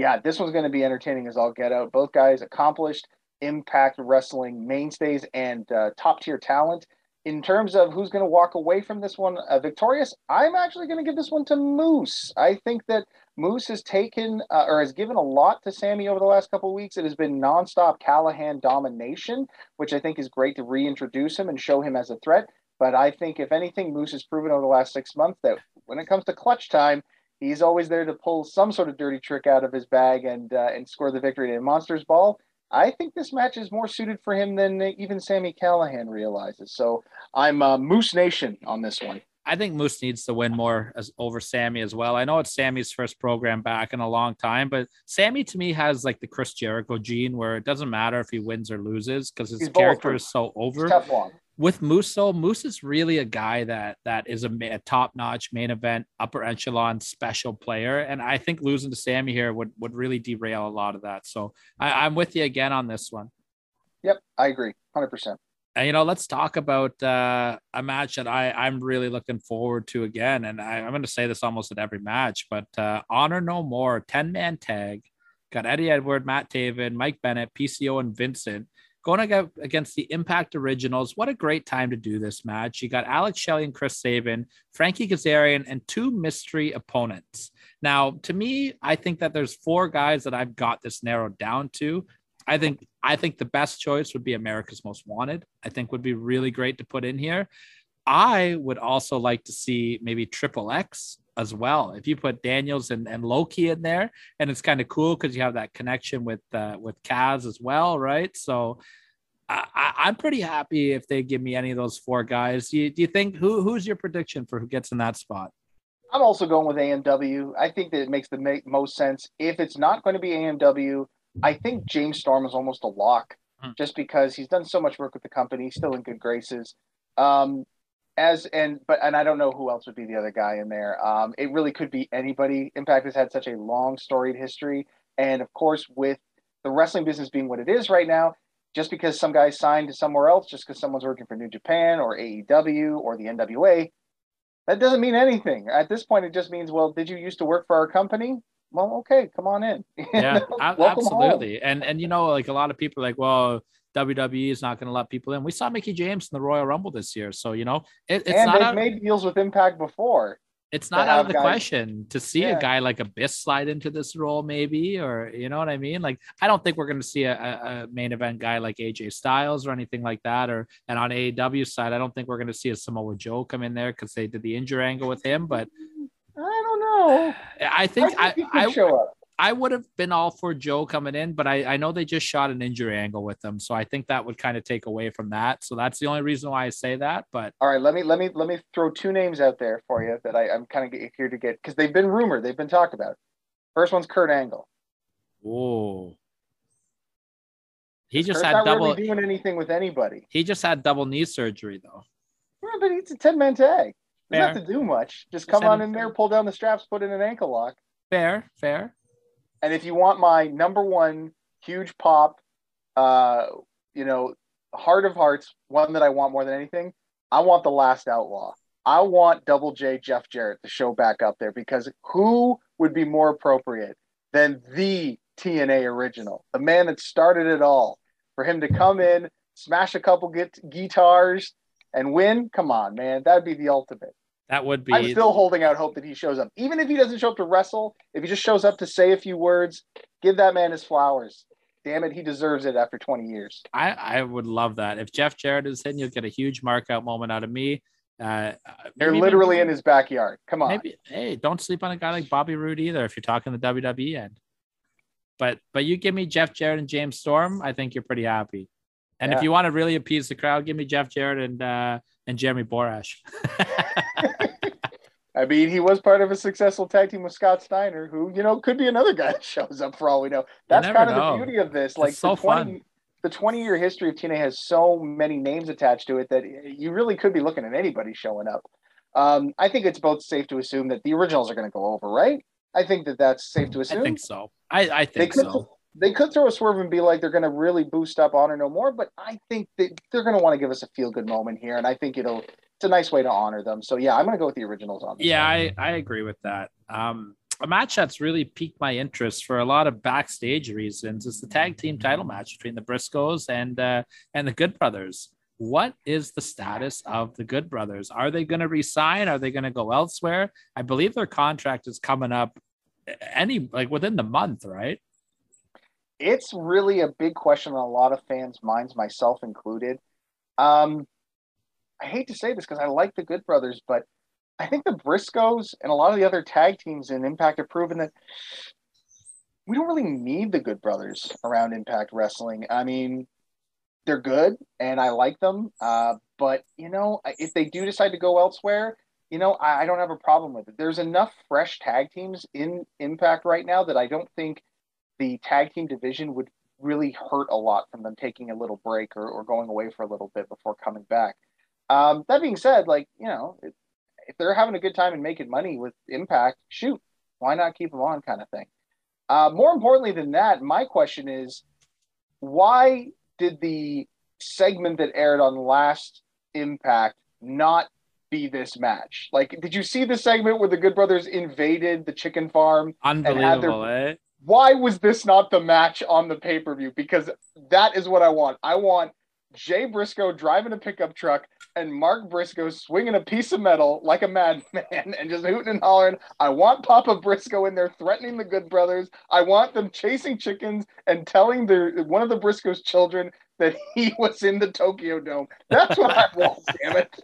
Yeah, this one's going to be entertaining as all get out. Both guys accomplished Impact Wrestling mainstays and uh, top tier talent. In terms of who's going to walk away from this one uh, victorious, I'm actually going to give this one to Moose. I think that Moose has taken uh, or has given a lot to Sami over the last couple of weeks. It has been nonstop Callihan domination, which I think is great to reintroduce him and show him as a threat. But I think, if anything, Moose has proven over the last six months that when it comes to clutch time, he's always there to pull some sort of dirty trick out of his bag and uh, and score the victory in Monsters Ball. I think this match is more suited for him than even Sami Callihan realizes. So I'm uh, Moose Nation on this one. I think Moose needs to win more as over Sami as well. I know it's Sami's first program back in a long time, but Sami to me has like the Chris Jericho gene where it doesn't matter if he wins or loses because his He's character bulletproof. is so over. With Moose, though, Moose is really a guy that that is a, a top-notch main event, upper echelon special player, and I think losing to Sami here would would really derail a lot of that. So I, I'm with you again on this one. Yep, I agree, hundred percent. And you know, let's talk about uh, a match that I I'm really looking forward to again. And I, I'm going to say this almost at every match, but uh, Honor No More ten man tag, got Eddie Edward, Matt Taven, Mike Bennett, PCO, and Vincent going against the Impact Originals. What a great time to do this match. You got Alex Shelley and Chris Sabin, Frankie Kazarian, and two mystery opponents. Now, to me, I think that there's four guys that I've got this narrowed down to. I think I think the best choice would be America's Most Wanted. I think would be really great to put in here. I would also like to see maybe Triple X as well. If you put Daniels and, and Low Ki in there, and it's kind of cool because you have that connection with uh, with Kaz as well, right? So I, I'm pretty happy if they give me any of those four guys. Do you, do you think who who's your prediction for who gets in that spot? I'm also going with AMW. I think that it makes the make most sense. If it's not going to be AMW, I think James Storm is almost a lock, hmm. just because he's done so much work with the company. He's still in good graces. Um, as and but and I don't know who else would be the other guy in there. Um, it really could be anybody. Impact has had such a long storied history, and of course, with the wrestling business being what it is right now, just because some guy signed to somewhere else, just because someone's working for New Japan or AEW or the NWA, that doesn't mean anything. At this point, it just means, well, did you used to work for our company? Well, okay, come on in. Yeah, absolutely. Home. And and you know, like a lot of people are like, well, WWE is not going to let people in. We saw Mickie James in the Royal Rumble this year, so you know it, it's and not. They've out, made deals with Impact before. It's not out of the guys, question to see yeah. a guy like Abyss slide into this role, maybe, or you know what I mean. Like, I don't think we're going to see a, a, main event guy like AJ Styles or anything like that. Or and on AEW side, I don't think we're going to see a Samoa Joe come in there because they did the injury angle with him. But I don't know. I think I, think I, I show up. I would have been all for Joe coming in, but I, I know they just shot an injury angle with them, so I think that would kind of take away from that. So that's the only reason why I say that. But all right, let me let me let me throw two names out there for you that I, I'm kind of here to get because they've been rumored, they've been talked about. First one's Kurt Angle. Whoa. He just Kurt's had double really doing anything with anybody. He just had double knee surgery though. Yeah, but it's a 10 man tag. Doesn't have to do much. Just come on in there, pull down the straps, put in an ankle lock. Fair, fair. And if you want my number one huge pop, uh, you know, heart of hearts, one that I want more than anything, I want the last outlaw. I want Double J Jeff Jarrett to show back up there because who would be more appropriate than the TNA original, the man that started it all, for him to come in, smash a couple get- guitars, and win? Come on, man, that'd be the ultimate. That would be. I'm still holding out hope that he shows up, even if he doesn't show up to wrestle. If he just shows up to say a few words, give that man his flowers. Damn it, he deserves it after 20 years. I, I would love that. If Jeff Jarrett is in, you'll get a huge markout moment out of me. Uh, They're literally maybe, in his backyard. Come on. Maybe, hey, don't sleep on a guy like Bobby Roode either. If you're talking the WWE end, but but you give me Jeff Jarrett and James Storm, I think you're pretty happy. And yeah. if you want to really appease the crowd, give me Jeff Jarrett and uh, and Jeremy Borash. I mean, he was part of a successful tag team with Scott Steiner, who you know could be another guy that shows up for all we know. That's kind of know. the beauty of this. Like so the twenty, fun. the twenty year history of TNA has so many names attached to it that you really could be looking at anybody showing up. Um, I think it's both safe to assume that the originals are going to go over, right? I think that that's safe to assume. I think so. I, I think so they could throw a swerve and be like they're going to really boost up honor no more but i think that they're going to want to give us a feel good moment here and i think it'll it's a nice way to honor them. So yeah i'm going to go with the originals on this yeah I, I agree with that. Um a match that's really piqued my interest for a lot of backstage reasons is the tag team title match between the briscoes and uh and the good brothers. What is the status of the good brothers? Are they going to resign? Are they going to go elsewhere? I believe their contract is coming up any like within the month right it's really a big question on a lot of fans' minds, myself included. Um, I hate to say this because I like the Good Brothers, but I think the Briscoes and a lot of the other tag teams in Impact have proven that we don't really need the Good Brothers around Impact Wrestling. I mean, they're good and I like them, uh, but you know, if they do decide to go elsewhere, you know, I, I don't have a problem with it. There's enough fresh tag teams in Impact right now that I don't think the tag team division would really hurt a lot from them taking a little break or, or going away for a little bit before coming back. Um, that being said, like, you know, if, if they're having a good time and making money with Impact, shoot, why not keep them on kind of thing. Uh, more importantly than that, my question is why did the segment that aired on last Impact not be this match? Like, did you see the segment where the Good Brothers invaded the chicken farm? Unbelievable, their, eh? Why was this not the match on the pay per view? Because that is what I want. I want Jay Briscoe driving a pickup truck and Mark Briscoe swinging a piece of metal like a madman and just hooting and hollering. I want Papa Briscoe in there threatening the Good Brothers. I want them chasing chickens and telling their one of the Briscoes' children that he was in the Tokyo Dome. That's what I want. damn it.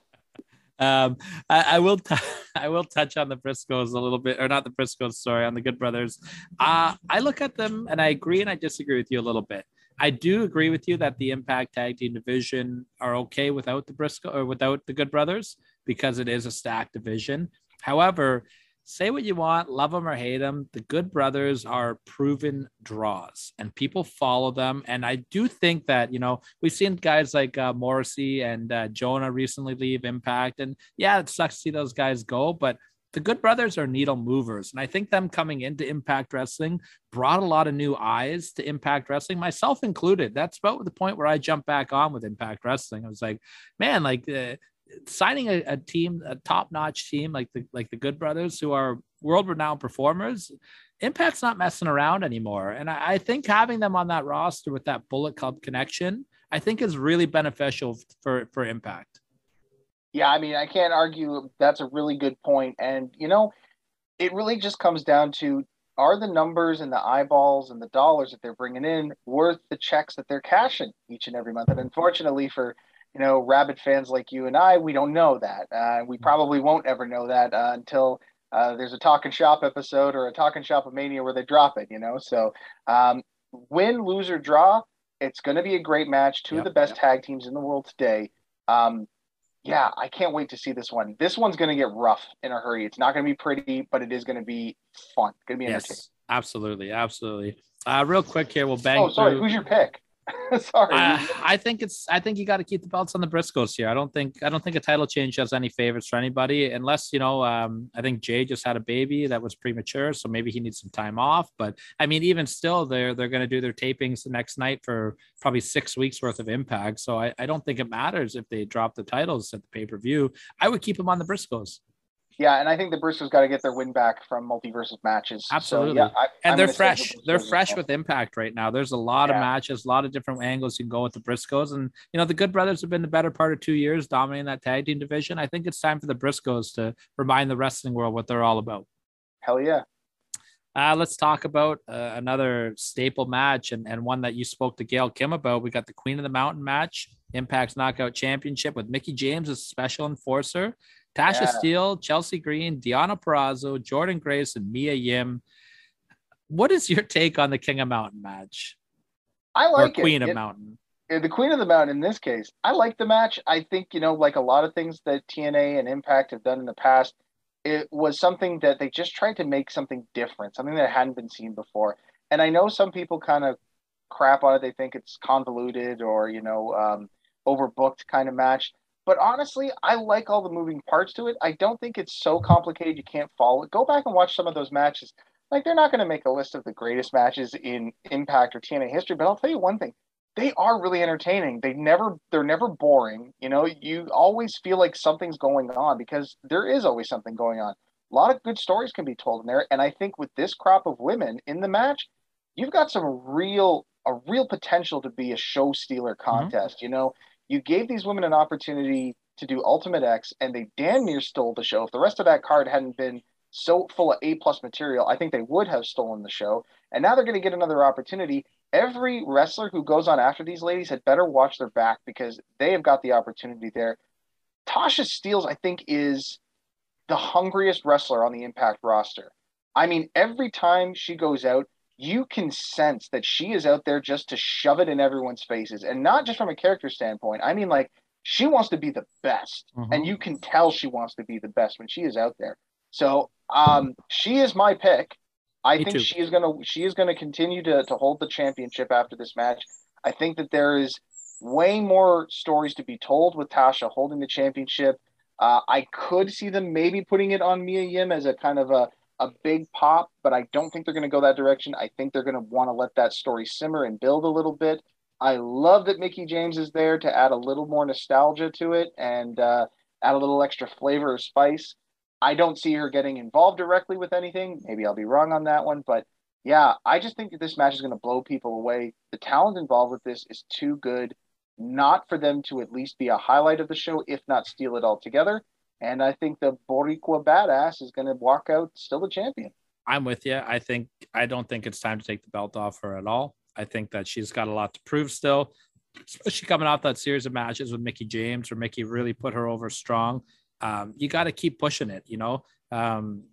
Um, I, I will t- I will touch on the Briscoes a little bit, or not the Briscoes, sorry, on the Good Brothers. Uh, I look at them and I agree and I disagree with you a little bit. I do agree with you that the Impact Tag Team division are okay without the Briscoe or without the Good Brothers because it is a stacked division. However, say what you want, love them or hate them, the Good Brothers are proven draws and people follow them. And I do think that, you know, we've seen guys like uh, Morrissey and uh, Jonah recently leave Impact. And yeah, it sucks to see those guys go, but the Good Brothers are needle movers. And I think them coming into Impact Wrestling brought a lot of new eyes to Impact Wrestling, myself included. That's about the point where I jumped back on with Impact Wrestling. I was like, man, like, uh, signing a, a team, a top-notch team like the like the Good Brothers, who are world-renowned performers, Impact's not messing around anymore. And I, I, think having them on that roster with that Bullet Club connection, I think is really beneficial for for Impact. Yeah, I mean, I can't argue. That's a really good point. And you know, it really just comes down to are the numbers and the eyeballs and the dollars that they're bringing in worth the checks that they're cashing each and every month? And unfortunately for you know, rabid fans like you and I, we don't know that. Uh, we probably won't ever know that uh, until uh, there's a Talking Shop episode or a Talking Shop of Mania where they drop it, you know. So, um, win, lose, or draw, it's going to be a great match. Two yep, of the best yep. tag teams in the world today. Um, yeah, I can't wait to see this one. This one's going to get rough in a hurry. It's not going to be pretty, but it is going to be fun. It's going to be entertaining. Yes, absolutely, absolutely. Uh, real quick here, we'll bang. Oh, sorry. Through. Who's your pick? Sorry. Uh, I think it's. I think you got to keep the belts on the Briscoes here. I don't think. I don't think a title change has any favors for anybody, unless you know. Um, I think Jay just had a baby that was premature, so maybe he needs some time off. But I mean, even still, they're they're going to do their tapings the next night for probably six weeks worth of impact. So I, I don't think it matters if they drop the titles at the pay per view. I would keep them on the Briscoes. Yeah, and I think the Briscoes got to get their win back from multiverses matches. Absolutely. So, yeah, I, and I'm they're fresh. They're fresh with Impact right now. There's a lot yeah. of matches, a lot of different angles you can go with the Briscoes. And, you know, the Good Brothers have been the better part of two years dominating that tag team division. I think it's time for the Briscoes to remind the wrestling world what they're all about. Hell yeah. Uh, let's talk about uh, another staple match and, and one that you spoke to Gail Kim about. We got the Queen of the Mountain match, Impact's Knockout Championship with Mickie James as special enforcer Tasha yeah. Steelz, Chelsea Green, Deonna Purrazzo, Jordynne Grace, and Mia Yim. What is your take on the King of Mountain match? I like or Queen it. of it, Mountain. The Queen of the Mountain in this case, I like the match. I think, you know, like a lot of things that TNA and Impact have done in the past, it was something that they just tried to make something different, something that hadn't been seen before. And I know some people kind of crap on it. They think it's convoluted or, you know, um, overbooked kind of match. But honestly, I like all the moving parts to it. I don't think it's so complicated you can't follow it. Go back and watch some of those matches. Like they're not going to make a list of the greatest matches in Impact or TNA history, but I'll tell you one thing: they are really entertaining. They never they're never boring. You know, you always feel like something's going on because there is always something going on. A lot of good stories can be told in there, and I think with this crop of women in the match, you've got some real a real potential to be a show stealer mm-hmm. contest. Mm-hmm. You know, you gave these women an opportunity to do Ultimate X, and they damn near stole the show. If the rest of that card hadn't been so full of A plus material, I think they would have stolen the show. And now they're going to get another opportunity. Every wrestler who goes on after these ladies had better watch their back because they have got the opportunity there. Tasha Steelz, I think, is the hungriest wrestler on the Impact roster. I mean, every time she goes out, you can sense that she is out there just to shove it in everyone's faces. And not just from a character standpoint i mean like she wants to be the best mm-hmm. and you can tell she wants to be the best when she is out there. So um she is my pick. I Me think too. she is going to she is going to continue to to hold the championship after this match. I think that there is way more stories to be told with tasha holding the championship. Uh, i could see them maybe putting it on mia yim as a kind of a a big pop, but I don't think they're going to go that direction. I think they're going to want to let that story simmer and build a little bit. I love that Mickie James is there to add a little more nostalgia to it and uh, add a little extra flavor or spice. I don't see her getting involved directly with anything. Maybe I'll be wrong on that one, but yeah, I just think that this match is going to blow people away. The talent involved with this is too good not for them to at least be a highlight of the show, if not steal it altogether. And I think the Boricua badass is going to walk out still the champion. I'm with you. I think I don't think it's time to take the belt off her at all. I think that she's got a lot to prove still, especially coming off that series of matches with Mickie James, where Mickie really put her over strong. Um, you got to keep pushing it. You know, um,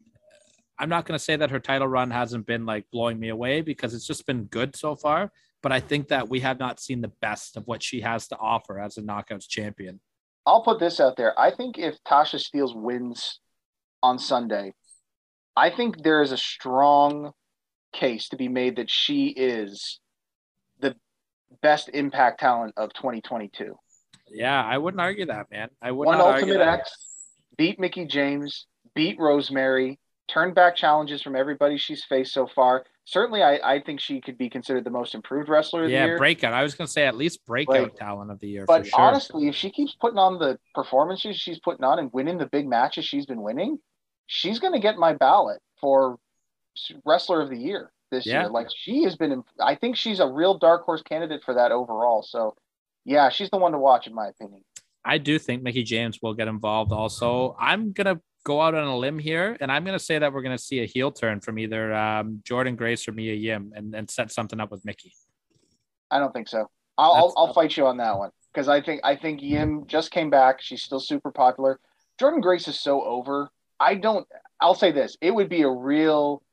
I'm not going to say that her title run hasn't been like blowing me away because it's just been good so far. But I think that we have not seen the best of what she has to offer as a knockouts champion. I'll put this out there. I think if Tasha Steelz wins on Sunday, I think there is a strong case to be made that she is the best impact talent of 2022. Yeah, I wouldn't argue that, man. I would One not Ultimate argue that. X, beat Mickie James, beat Rosemary, turned back challenges from everybody she's faced so far. Certainly, I, I think she could be considered the most improved wrestler of the Yeah, breakout. I was going to say at least breakout Like, talent of the year. But for sure. honestly, if she keeps putting on the performances she's putting on and winning the big matches she's been winning, she's going to get my ballot for wrestler of the year this Yeah. year. Like she has been, I think she's a real dark horse candidate for that overall. So, yeah, she's the one to watch in my opinion. I do think Mickie James will get involved also. I'm going to go out on a limb here and I'm going to say that we're going to see a heel turn from either um, Jordynne Grace or Mia Yim and, and set something up with Mickie. I don't think so. I'll I'll, I'll fight you on that one because I think I think Yim just came back. She's still super popular. Jordynne Grace is so over. I don't. I'll say this: it would be a real,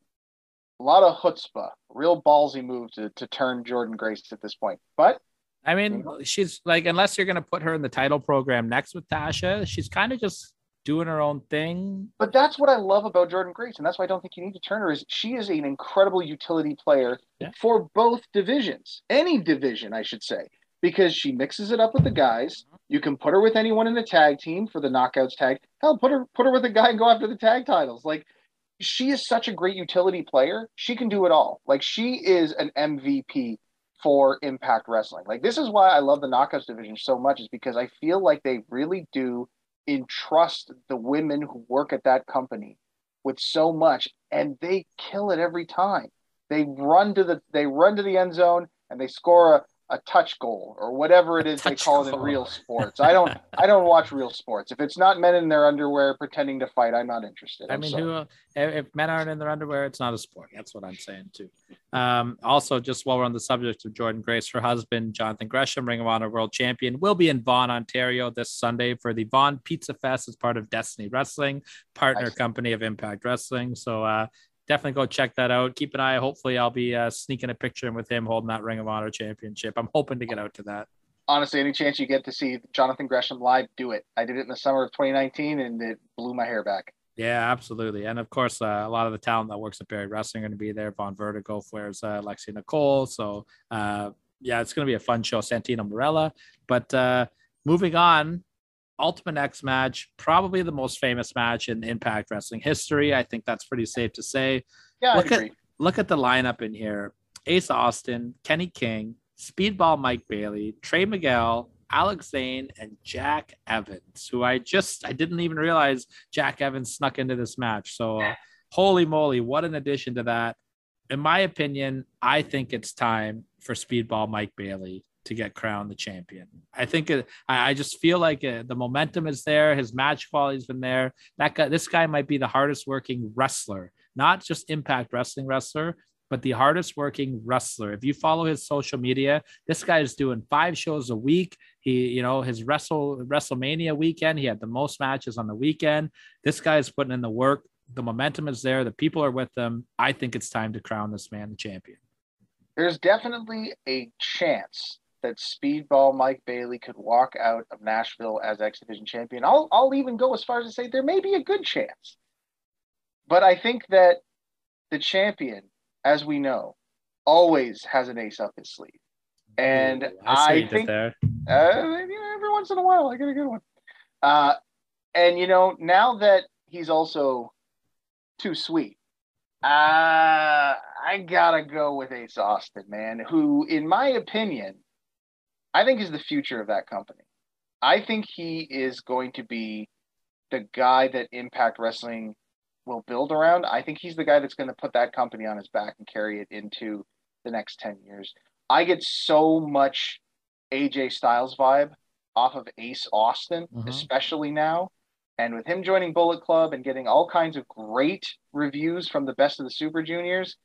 a lot of chutzpah, real ballsy move to to turn Jordynne Grace at this point. But I mean, she's like, unless you're going to put her in the title program next with Tasha, she's kind of just doing her own thing. but that's what I love about Jordynne Grace, and that's why I don't think you need to turn her. Is she is an incredible utility player Yeah. for both divisions, any division, I should say, because she mixes it up with the guys. Mm-hmm. You can put her with anyone in the tag team for the knockouts tag. Hell, put her put her with a guy and go after the tag titles. Like she is such a great utility player. She can do it all. Like she is an MVP for Impact Wrestling. Like this is why I love the knockouts division so much is because I feel like they really do entrust the women who work at that company with so much and they kill it every time. They run to the they run to the end zone and they score a, a touch goal or whatever it is they call it in real sports. I don't I don't watch real sports. If it's not men in their underwear pretending to fight, I'm not interested. I I'm mean, sorry. who, if if men aren't in their underwear, it's not a sport. That's what I'm saying too. Um, also, just while we're on the subject of Jordynne Grace, her husband Jonathan Gresham, Ring of Honor World Champion, will be in Vaughan, Ontario this Sunday for the Vaughan Pizza Fest as part of Destiny Wrestling, partner company of Impact Wrestling. So uh, definitely go check that out. Keep an eye. Hopefully, I'll be uh, sneaking a picture in with him holding that Ring of Honor Championship. I'm hoping to get out to that. honestly, any chance you get to see Jonathan Gresham live, do it. I did it in the summer of 2019 and it blew my hair back. Yeah, absolutely. And of course, uh, a lot of the talent that works at Barry Wrestling are going to be there. Vaughn Vertigo, Flair's uh, Lexi Nicole. So, uh, yeah, it's going to be a fun show. Santino Marella. But uh, moving on, Ultimate X match, probably the most famous match in Impact Wrestling history. I think that's pretty safe to say. Yeah, Look at- Look at the lineup in here Ace Austin, Kenny King, Speedball Mike Bailey, Trey Miguel, Alex Zayne, and Jack Evans, who I just, I didn't even realize Jack Evans snuck into this match. So, uh, holy moly, what an addition to that. In my opinion, I think it's time for Speedball Mike Bailey to get crowned the champion. I think it, I, I just feel like uh, the momentum is there. His match quality's been there. That guy, this guy might be the hardest working wrestler, not just Impact Wrestling wrestler, but the hardest working wrestler. If you follow his social media, this guy is doing five shows a week. He, you know, his Wrestle WrestleMania weekend, he had the most matches on the weekend. This guy is putting in the work. The momentum is there. The people are with them. I think it's time to crown this man the champion. There's definitely a chance that Speedball Mike Bailey could walk out of Nashville as X Division champion. I'll I'll even go as far as to say there may be a good chance. But I think that the champion, as we know, always has an ace up his sleeve. And Ooh, what I think there. uh, every once in a while I get a good one. Uh, and you know, now that he's also too sweet, uh, I gotta go with Ace Austin, man. Who, in my opinion, I think is the future of that company. I think he is going to be the guy that Impact Wrestling will build around. I think he's the guy that's going to put that company on his back and carry it into the next 10 years. I get so much AJ Styles vibe off of Ace Austin, Mhm. especially now. And with him joining Bullet Club and getting all kinds of great reviews from the best of the Super Juniors,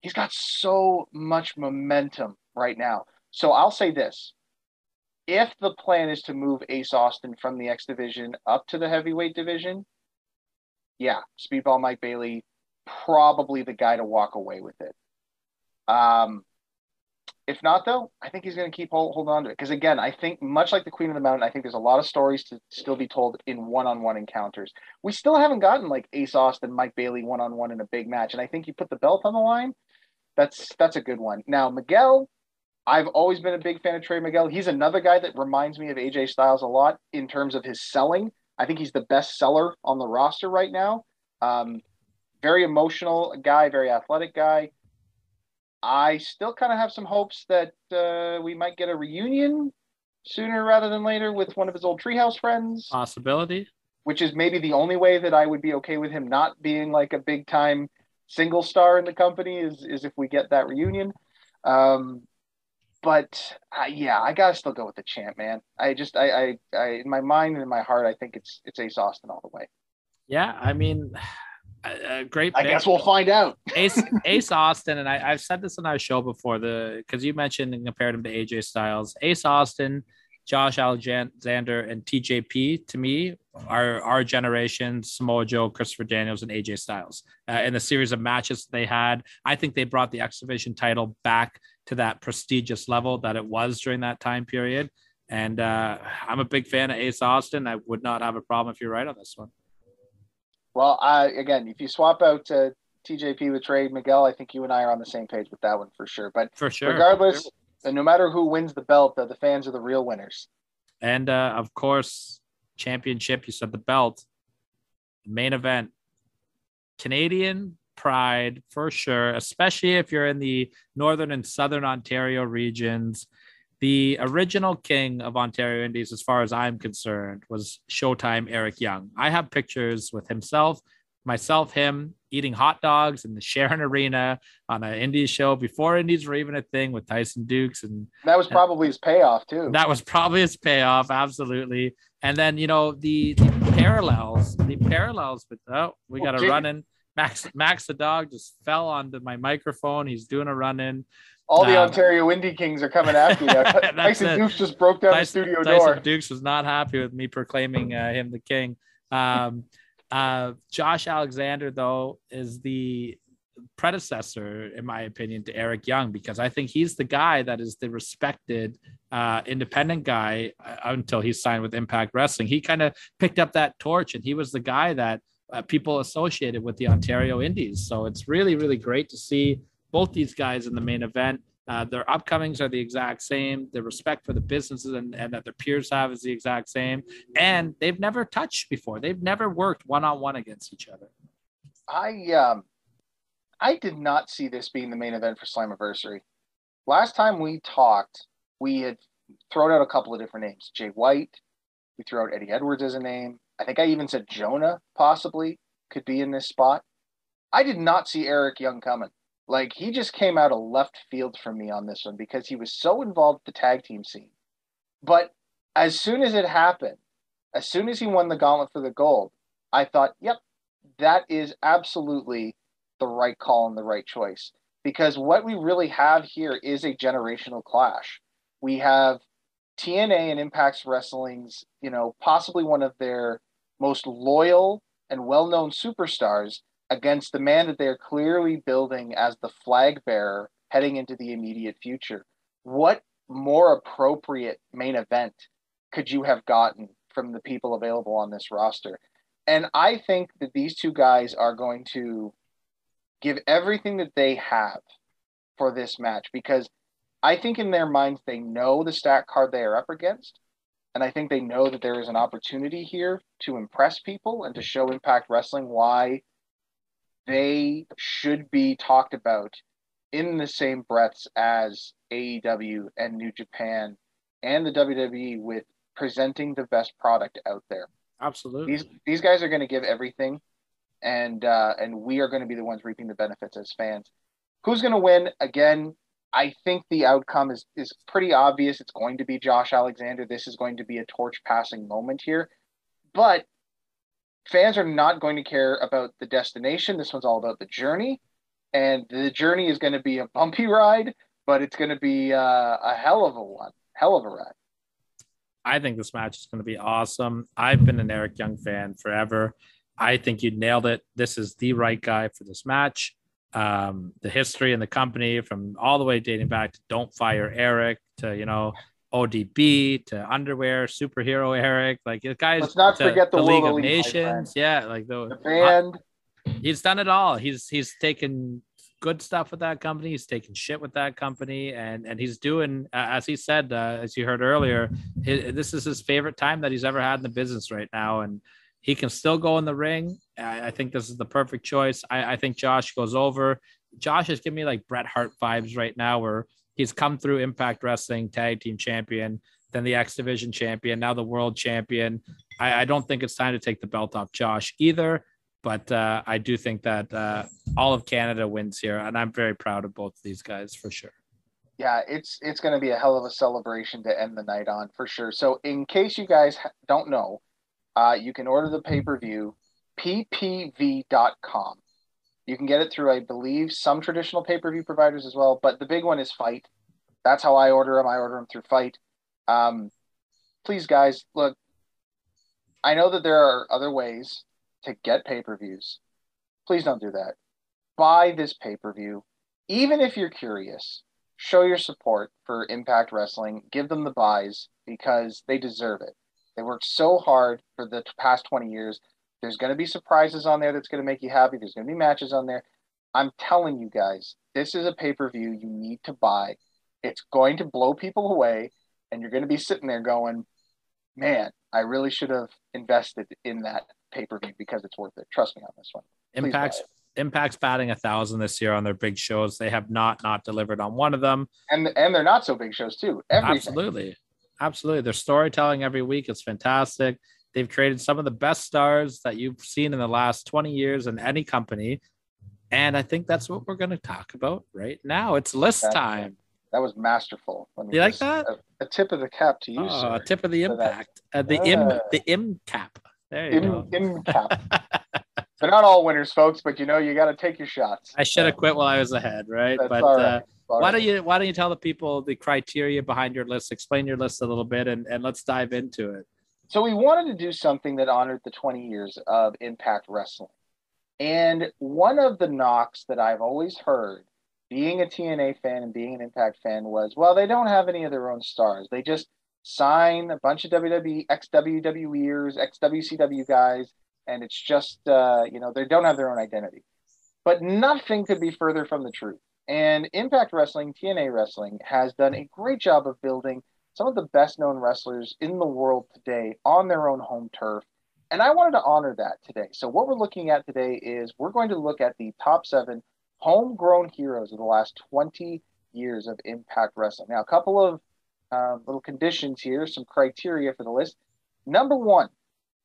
he's got so much momentum right now. So I'll say this. If the plan is to move Ace Austin from the X division up to the heavyweight division, yeah, Speedball Mike Bailey, probably the guy to walk away with it. Um, if not, though, I think he's going to keep hold, hold on to it. Because again, I think much like the Queen of the Mountain, I think there's a lot of stories to still be told in one-on-one encounters. We still haven't gotten like Ace Austin, Mike Bailey one-on-one in a big match, and I think you put the belt on the line. That's that's a good one. Now Miguel, I've always been a big fan of Trey Miguel. He's another guy that reminds me of AJ Styles a lot in terms of his selling. I think he's the best seller on the roster right now. Um, very emotional guy, very athletic guy. I still kind of have some hopes that uh, we might get a reunion sooner rather than later with one of his old treehouse friends, Possibility. which is maybe the only way that I would be okay with him not being like a big time single star in the company is is if we get that reunion. Um, but uh, yeah, I gotta still go with the champ, man. I just I, I I in my mind and in my heart, I think it's it's Ace Austin all the way. Yeah, I mean, a, a great. I pick. guess we'll find out. Ace Ace Austin, and I, I've said this on our show before. The because you mentioned and compared him to AJ Styles, Ace Austin, Josh Alexander, and TJP to me are our generation Samoa Joe, Christopher Daniels, and AJ Styles. Uh, in the series of matches they had, I think they brought the X Division title back to that prestigious level that it was during that time period. And uh, I'm a big fan of Ace Austin. I would not have a problem if you're right on this one. Well, I again, if you swap out uh, TJP with Trey Miguel, I think you and I are on the same page with that one for sure. But For sure. regardless, and no matter who wins the belt, the, the fans are the real winners. And uh, of course, championship, you said the belt, main event, Canadian pride for sure, especially if you're in the northern and southern Ontario regions. The original king of Ontario Indies, as far as I'm concerned, was Showtime Eric Young. I have pictures with himself, myself, him eating hot dogs in the Sharon Arena on an Indies show before Indies were even a thing with Tyson Dux and That was probably his payoff too. that was probably his payoff, absolutely. And then you know the the parallels, the parallels. But oh, we got a Okay. run in. Max Max the dog just fell onto my microphone. He's doing a run in. All the um, Ontario Indie Kings are coming after you. Tyson it. Dux just broke down Tyson, the studio Tyson door. Dux was not happy with me proclaiming uh, him the king. Um, uh, Josh Alexander, though, is the predecessor, in my opinion, to Eric Young because I think he's the guy that is the respected uh, independent guy uh, until he signed with Impact Wrestling. He kind of picked up that torch, and he was the guy that uh, people associated with the Ontario Indies. So it's really, really great to see both these guys in the main event. Uh, their upcomings are the exact same. The respect for the businesses and, and that their peers have is the exact same. And they've never touched before. They've never worked one on one against each other. I um I did not see this being the main event for Slammiversary. Last time we talked, we had thrown out a couple of different names. Jay White, we threw out Eddie Edwards as a name. I think I even said Jonah possibly could be in this spot. I did not see Eric Young coming. Like he just came out of left field for me on this one because he was so involved with the tag team scene. But as soon as it happened, as soon as he won the gauntlet for the gold, I thought, yep, that is absolutely the right call and the right choice. Because what we really have here is a generational clash. We have TNA and Impact's Wrestling's, you know, possibly one of their most loyal and well-known superstars against the man that they are clearly building as the flag bearer heading into the immediate future. What more appropriate main event could you have gotten from the people available on this roster? And I think that these two guys are going to give everything that they have for this match because I think in their minds they know the stat card they are up against. And I think they know that there is an opportunity here to impress people and to show Impact Wrestling why they should be talked about in the same breaths as AEW and New Japan and the WWE with presenting the best product out there. Absolutely. These these guys are going to give everything and uh, and we are going to be the ones reaping the benefits as fans. Who's going to win? Again, I think the outcome is is pretty obvious. It's going to be Josh Alexander. This is going to be a torch passing moment here, but fans are not going to care about the destination. This one's all about the journey, and the journey is going to be a bumpy ride, but it's going to be uh, a hell of a one, hell of a ride. I think this match is going to be awesome. I've been an Eric Young fan forever. I think you nailed it. This is the right guy for this match. Um, the history and the company from all the way dating back to Don't Fire Eric to, you know, ODB to underwear, superhero Eric. Like the guys, let's not forget the, the League of Nations. Yeah, like the, the band. He's done it all. He's he's taken good stuff with that company. He's taking shit with that company, and and he's doing uh, as he said, uh, as you heard earlier. His, this is his favorite time that he's ever had in the business right now, and he can still go in the ring. I, I think this is the perfect choice. I, I think Josh goes over. Josh is giving me like Bret Hart vibes right now, where he's come through Impact Wrestling Tag Team Champion, then the X Division Champion, now the World Champion. I, I don't think it's time to take the belt off Josh either. But uh, I do think that uh, all of Canada wins here, and I'm very proud of both of these guys for sure. Yeah, it's it's going to be a hell of a celebration to end the night on for sure. So, in case you guys don't know, uh, you can order the pay per view ppv.com. You can get it through, I believe, some traditional pay per view providers as well, but the big one is FITE. That's how I order them. I order them through FITE. Um, please, guys, look. I know that there are other ways to get pay per views. Please don't do that. Buy this pay per view. Even if you're curious, show your support for Impact Wrestling. Give them the buys because they deserve it. They worked so hard for the past 20 years. There's going to be surprises on there that's going to make you happy. There's going to be matches on there. I'm telling you guys, this is a pay per view you need to buy. It's going to blow people away, and you're going to be sitting there going, man, I really should have invested in that pay per view because it's worth it. Trust me on this one. Please Impact's Impact's batting a thousand this year on their big shows. They have not not delivered on one of them, and and they're not so big shows too. Everything. Absolutely, absolutely. Their storytelling every week is fantastic. They've created some of the best stars that you've seen in the last 20 years in any company. And I think that's what we're going to talk about right now. It's list that's time. That was masterful. You like that? A, a, tip of the cap to you. Oh, a tip of the impact. Uh, the uh, im the im cap. There you im, go. Im cap. They're not all winners, folks, but you know you got to take your shots. I should have quit while I was ahead, right? That's but uh, why don't you why don't you tell the people the criteria behind your list? Explain your list a little bit, and and let's dive into it. So we wanted to do something that honored the 20 years of Impact Wrestling, and one of the knocks that I've always heard, being a TNA fan and being an Impact fan, was well they don't have any of their own stars. They just sign a bunch of WWE, ex WWEers, ex WCW guys and it's just uh, you know they don't have their own identity. But nothing could be further from the truth. And Impact Wrestling, TNA Wrestling, has done a great job of building some of the best known wrestlers in the world today on their own home turf. And I wanted to honor that today. So, what we're looking at today is we're going to look at the top seven homegrown heroes of the last 20 years of Impact Wrestling. Now, a couple of uh, little conditions here, some criteria for the list. Number one,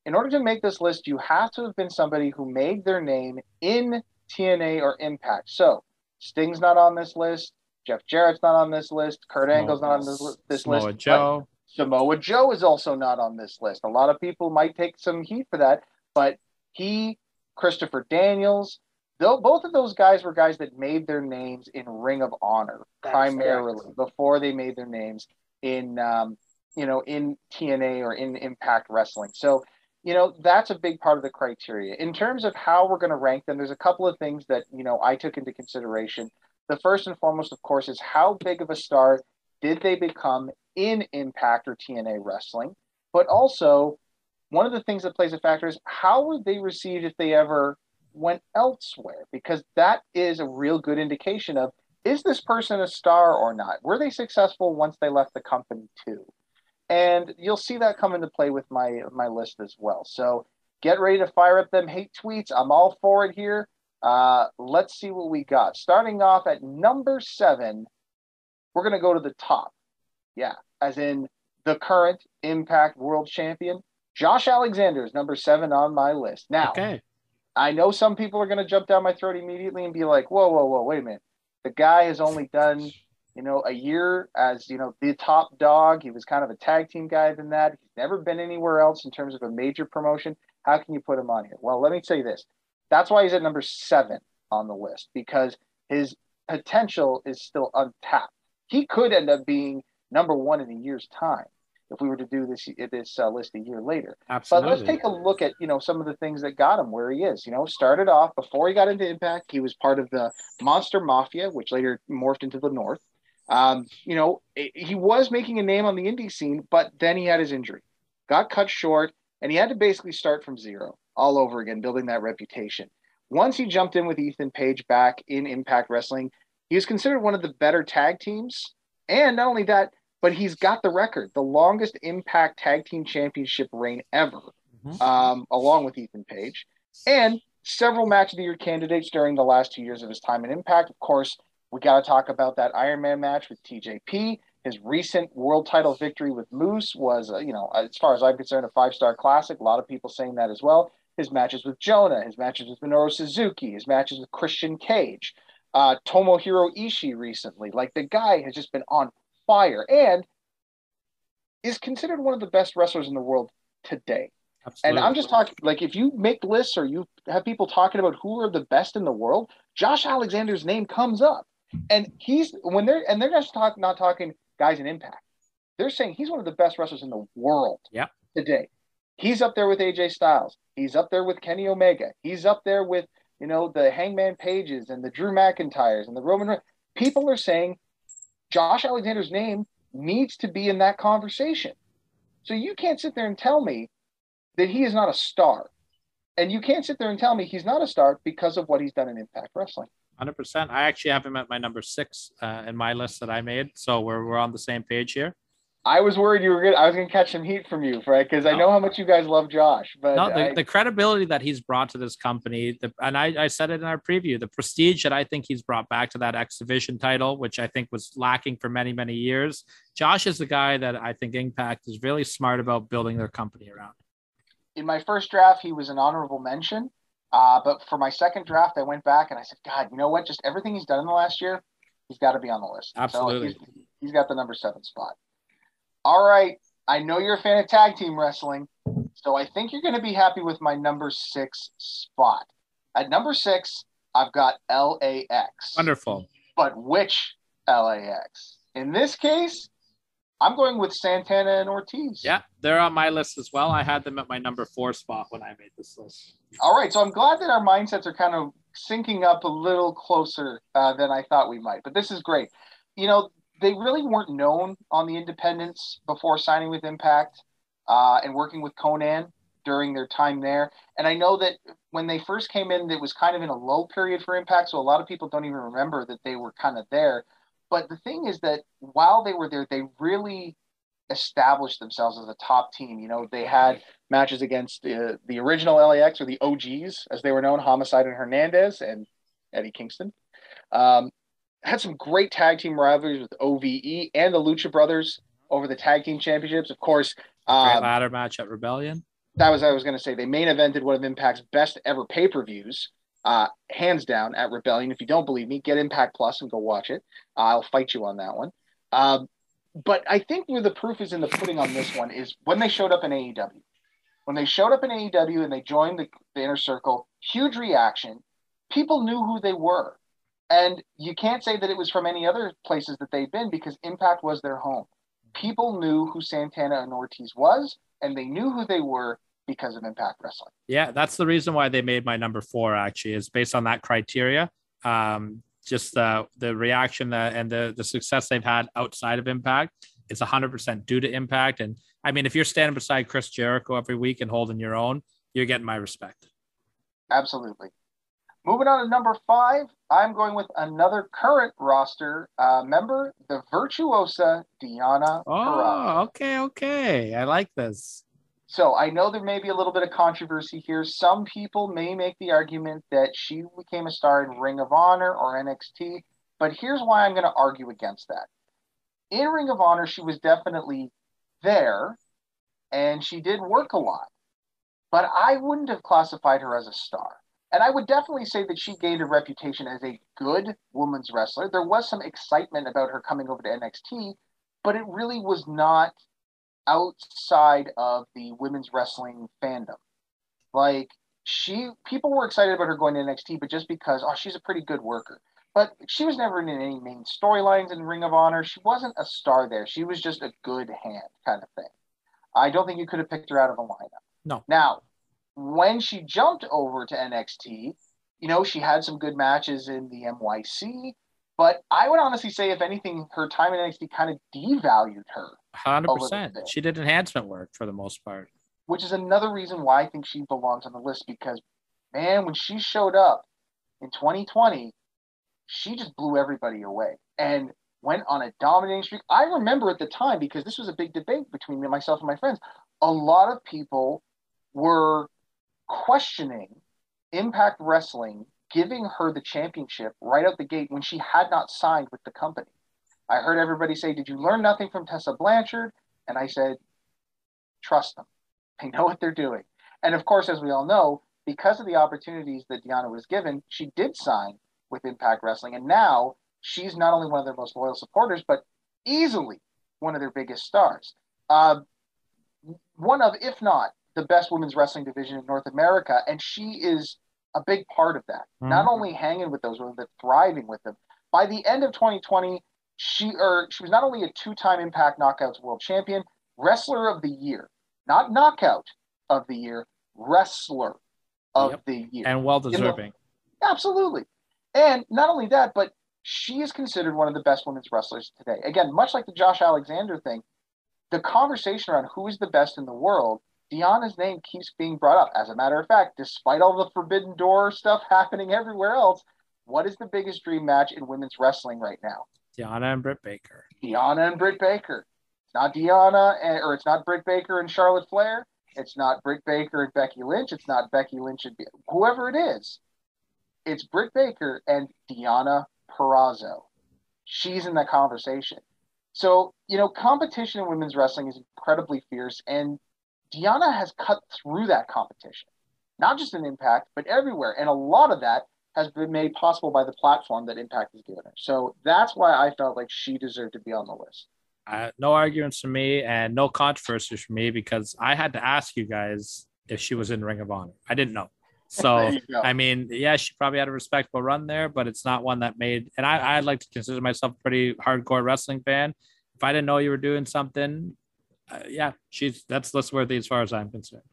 in order to make this list, you have to have been somebody who made their name in TNA or Impact. So Sting's not on this list. Jeff Jarrett's not on this list. Kurt Angle's not on this, this Samoa list. Joe. Samoa Joe is also not on this list. A lot of people might take some heat for that, but he, Christopher Daniels, though both of those guys were guys that made their names in Ring of Honor That's primarily correct. before they made their names in um, you know in TNA or in Impact Wrestling. So you know that's a big part of the criteria. In terms of how we're going to rank them there's a couple of things that you know i took into consideration. The first and foremost of course is how big of a star did they become in impact or tna wrestling? But also one of the things that plays a factor is how were they received if they ever went elsewhere? Because that is a real good indication of is this person a star or not? Were they successful once they left the company too and you'll see that come into play with my my list as well. So get ready to fire up them hate tweets. I'm all for it here. Uh, let's see what we got. Starting off at number seven, we're gonna go to the top. Yeah, as in the current Impact World Champion, Josh Alexander is number seven on my list. Now, okay. I know some people are going to jump down my throat immediately and be like, whoa, whoa, whoa, wait a minute. The guy has only done, you know, a year as, you know, the top dog. He was kind of a tag team guy than that. He's never been anywhere else in terms of a major promotion. How can you put him on here? Well, let me tell you this. That's why he's at number seven on the list because his potential is still untapped. He could end up being number one in a year's time if we were to do this this uh, list a year later. Absolutely. But let's take a look at you know some of the things that got him where he is. You know, started off before he got into Impact, he was part of the Monster Mafia, which later morphed into the North. Um, you know, he was making a name on the indie scene, but then he had his injury, got cut short, and he had to basically start from zero all over again, building that reputation. Once he jumped in with Ethan Page back in Impact Wrestling, he was considered one of the better tag teams. And not only that, but he's got the record, the longest Impact Tag Team Championship reign ever, mm-hmm. um, along with Ethan Page, and several Match of the Year candidates during the last two years of his time in Impact. Of course, we got to talk about that Iron Man match with TJP. His recent world title victory with Moose was, uh, you know, as far as I'm concerned, a five star classic. A lot of people saying that as well. His matches with Jonah, his matches with Minoru Suzuki, his matches with Christian Cage, uh, Tomohiro Ishii recently. Like the guy has just been on fire and is considered one of the best wrestlers in the world today. Absolutely. And I'm just talking like if you make lists or you have people talking about who are the best in the world, Josh Alexander's name comes up. And he's when they're and they're just talk, not talking guys in impact. They're saying he's one of the best wrestlers in the world yeah. today. He's up there with AJ Styles. He's up there with Kenny Omega. He's up there with, you know, the Hangman Pages and the Drew McIntyres and the Roman. People are saying Josh Alexander's name needs to be in that conversation. So you can't sit there and tell me that he is not a star. And you can't sit there and tell me he's not a star because of what he's done in Impact Wrestling. 100%. I actually have him at my number six uh, in my list that I made. So we're, we're on the same page here. I was worried you were good. I was going to catch some heat from you, right? Because I know how much you guys love Josh. But no, the, I, the credibility that he's brought to this company, the, and I, I said it in our preview, the prestige that I think he's brought back to that X Division title, which I think was lacking for many, many years. Josh is the guy that I think Impact is really smart about building their company around. In my first draft, he was an honorable mention. Uh, but for my second draft, I went back and I said, God, you know what? Just everything he's done in the last year, he's got to be on the list. Absolutely. So he's, he's got the number seven spot. All right. I know you're a fan of tag team wrestling, so I think you're going to be happy with my number six spot. At number six, I've got LAX. Wonderful. But which LAX? In this case, I'm going with Santana and Ortiz. Yeah, they're on my list as well. I had them at my number four spot when I made this list. All right, so I'm glad that our mindsets are kind of syncing up a little closer uh, than I thought we might. But this is great. You know, they really weren't known on the independents before signing with Impact uh, and working with Conan during their time there. And I know that when they first came in, it was kind of in a low period for Impact, so a lot of people don't even remember that they were kind of there. But the thing is that while they were there, they really established themselves as a top team. You know, they had matches against the, the original LAX or the OGs, as they were known, Homicide and Hernandez and Eddie Kingston. Um, had some great tag team rivalries with OVE and the Lucha Brothers over the tag team championships. Of course, um, ladder match at Rebellion. That was I was going to say. They main evented one of Impact's best ever pay per views, uh, hands down at Rebellion. If you don't believe me, get Impact Plus and go watch it. I'll fight you on that one. Um, but I think where the proof is in the pudding on this one is when they showed up in AEW. When they showed up in AEW and they joined the, the inner circle, huge reaction. People knew who they were and you can't say that it was from any other places that they've been because Impact was their home. People knew who Santana and Ortiz was, and they knew who they were because of Impact Wrestling. Yeah, that's the reason why they made my number four. Actually, is based on that criteria. Um, just uh, the reaction uh, and the the success they've had outside of Impact. It's 100% due to Impact. And I mean, if you're standing beside Chris Jericho every week and holding your own, you're getting my respect. Absolutely. Moving on to number five, I'm going with another current roster uh, member, the virtuosa Deonna. Oh, okay, okay. I like this. So I know there may be a little bit of controversy here. Some people may make the argument that she became a star in Ring of Honor or NXT, but here's why I'm going to argue against that. In Ring of Honor, she was definitely there and she did work a lot, but I wouldn't have classified her as a star. And I would definitely say that she gained a reputation as a good women's wrestler. There was some excitement about her coming over to NXT, but it really was not outside of the women's wrestling fandom. Like she, people were excited about her going to NXT, but just because, oh, she's a pretty good worker. But she was never in any main storylines in Ring of Honor. She wasn't a star there. She was just a good hand kind of thing. I don't think you could have picked her out of a lineup. No. Now, when she jumped over to NXT, you know, she had some good matches in the MYC, but I would honestly say, if anything, her time in NXT kind of devalued her. 100%. She did enhancement work for the most part. Which is another reason why I think she belongs on the list because, man, when she showed up in 2020, she just blew everybody away and went on a dominating streak. I remember at the time, because this was a big debate between me, myself and my friends, a lot of people were questioning Impact Wrestling giving her the championship right out the gate when she had not signed with the company. I heard everybody say, Did you learn nothing from Tessa Blanchard? And I said, Trust them. They know what they're doing. And of course, as we all know, because of the opportunities that Deonna was given, she did sign with Impact Wrestling. And now she's not only one of their most loyal supporters, but easily one of their biggest stars. Uh, one of, if not the best women's wrestling division in North America, and she is a big part of that. Mm-hmm. Not only hanging with those women, but thriving with them. By the end of 2020, she or she was not only a two-time Impact Knockouts World Champion, Wrestler of the Year, not Knockout of the Year, Wrestler of yep. the Year, and well deserving. The, absolutely, and not only that, but she is considered one of the best women's wrestlers today. Again, much like the Josh Alexander thing, the conversation around who is the best in the world Deonna's name keeps being brought up. As a matter of fact, despite all the Forbidden Door stuff happening everywhere else, what is the biggest dream match in women's wrestling right now? Deonna and Britt Baker. Deonna and Britt Baker. It's not Deonna and, or it's not Britt Baker and Charlotte Flair. It's not Britt Baker and Becky Lynch. It's not Becky Lynch and whoever it is. It's Britt Baker and Deonna Purrazzo. She's in that conversation. So, you know, competition in women's wrestling is incredibly fierce, and Deonna has cut through that competition, not just in Impact, but everywhere. And a lot of that has been made possible by the platform that Impact has given her. So that's why I felt like she deserved to be on the list. Uh, no arguments for me and no controversies for me because I had to ask you guys if she was in Ring of Honor. I didn't know. So I mean, yeah, she probably had a respectable run there, but it's not one that made. And I, I'd like to consider myself a pretty hardcore wrestling fan. If I didn't know you were doing something, uh, yeah, she's that's list worthy as far as I'm concerned.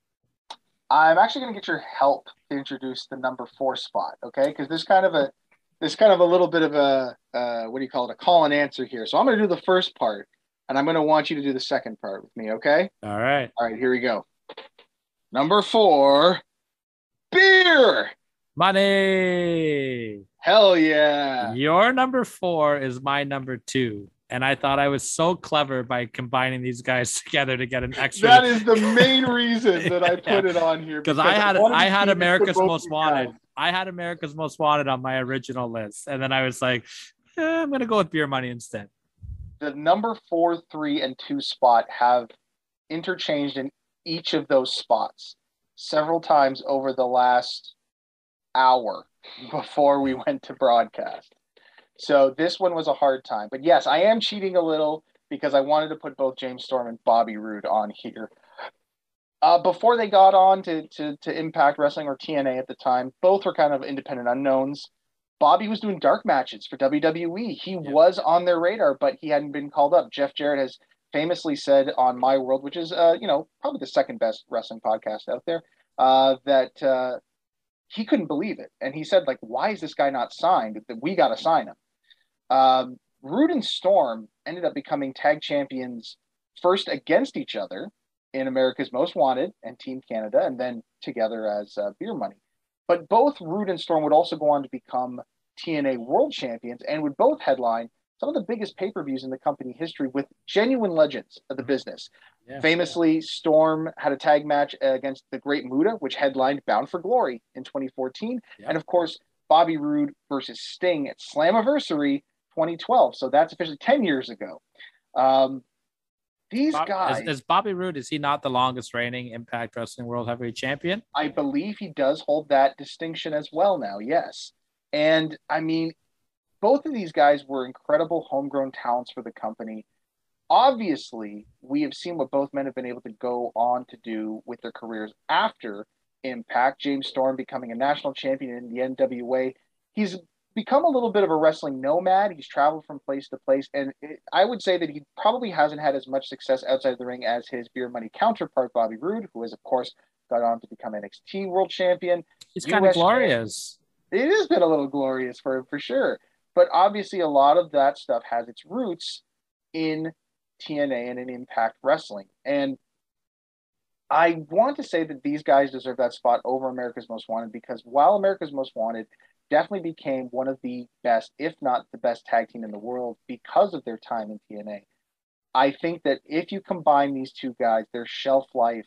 I'm actually going to get your help to introduce the number four spot, okay? Because there's kind of a there's kind of a little bit of a uh, what do you call it? A call and answer here. So I'm going to do the first part, and I'm going to want you to do the second part with me, okay? All right. All right. Here we go. Number four, beer. Money. Hell yeah. Your number four is my number two and I thought I was so clever by combining these guys together to get an extra. That is the main reason that I put it on here because I had I, had America's Most Wanted. Guys. I had America's Most Wanted on my original list, and then I was like, eh, I'm gonna go with Beer Money instead. The number four, three, and two spot have interchanged in each of those spots several times over the last hour before we went to broadcast. So this one was a hard time. But yes, I am cheating a little because I wanted to put both James Storm and Bobby Roode on here. Uh, before they got on to, to, to Impact Wrestling or TNA at the time, both were kind of independent unknowns. Bobby was doing dark matches for WWE. He was on their radar, but he hadn't been called up. Jeff Jarrett has famously said on My World, which is uh, you know probably the second best wrestling podcast out there, uh, that uh, he couldn't believe it, and he said like, "Why is this guy not signed? That we got to sign him." Um, Roode and Storm ended up becoming tag champions first against each other in America's Most Wanted and Team Canada, and then together as uh, Beer Money. But both Roode and Storm would also go on to become TNA World Champions and would both headline some of the biggest pay per views in the company history with genuine legends of the business. Yeah, Famously, yeah. Storm had a tag match against the Great Muta, which headlined Bound for Glory in 2014. Yeah. And of course, Bobby Roode versus Sting at Slammiversary 2012. So that's officially 10 years ago. Um, These Bob- guys, is, is Bobby Roode? Is he not the longest reigning Impact Wrestling World Heavyweight Champion? I believe he does hold that distinction as well now. Yes. And I mean, both of these guys were incredible homegrown talents for the company. Obviously, we have seen what both men have been able to go on to do with their careers after Impact. James Storm becoming a national champion in the NWA. He's become a little bit of a wrestling nomad. He's traveled from place to place, and it, I would say that he probably hasn't had as much success outside of the ring as his beer money counterpart, Bobby Roode, who has, of course, got on to become NXT World Champion. He's kind of US glorious. It has been a little glorious for him, for sure. But obviously, a lot of that stuff has its roots in TNA and in Impact Wrestling. And I want to say that these guys deserve that spot over America's Most Wanted because while America's Most Wanted definitely became one of the best, if not the best tag team in the world because of their time in TNA, I think that if you combine these two guys, their shelf life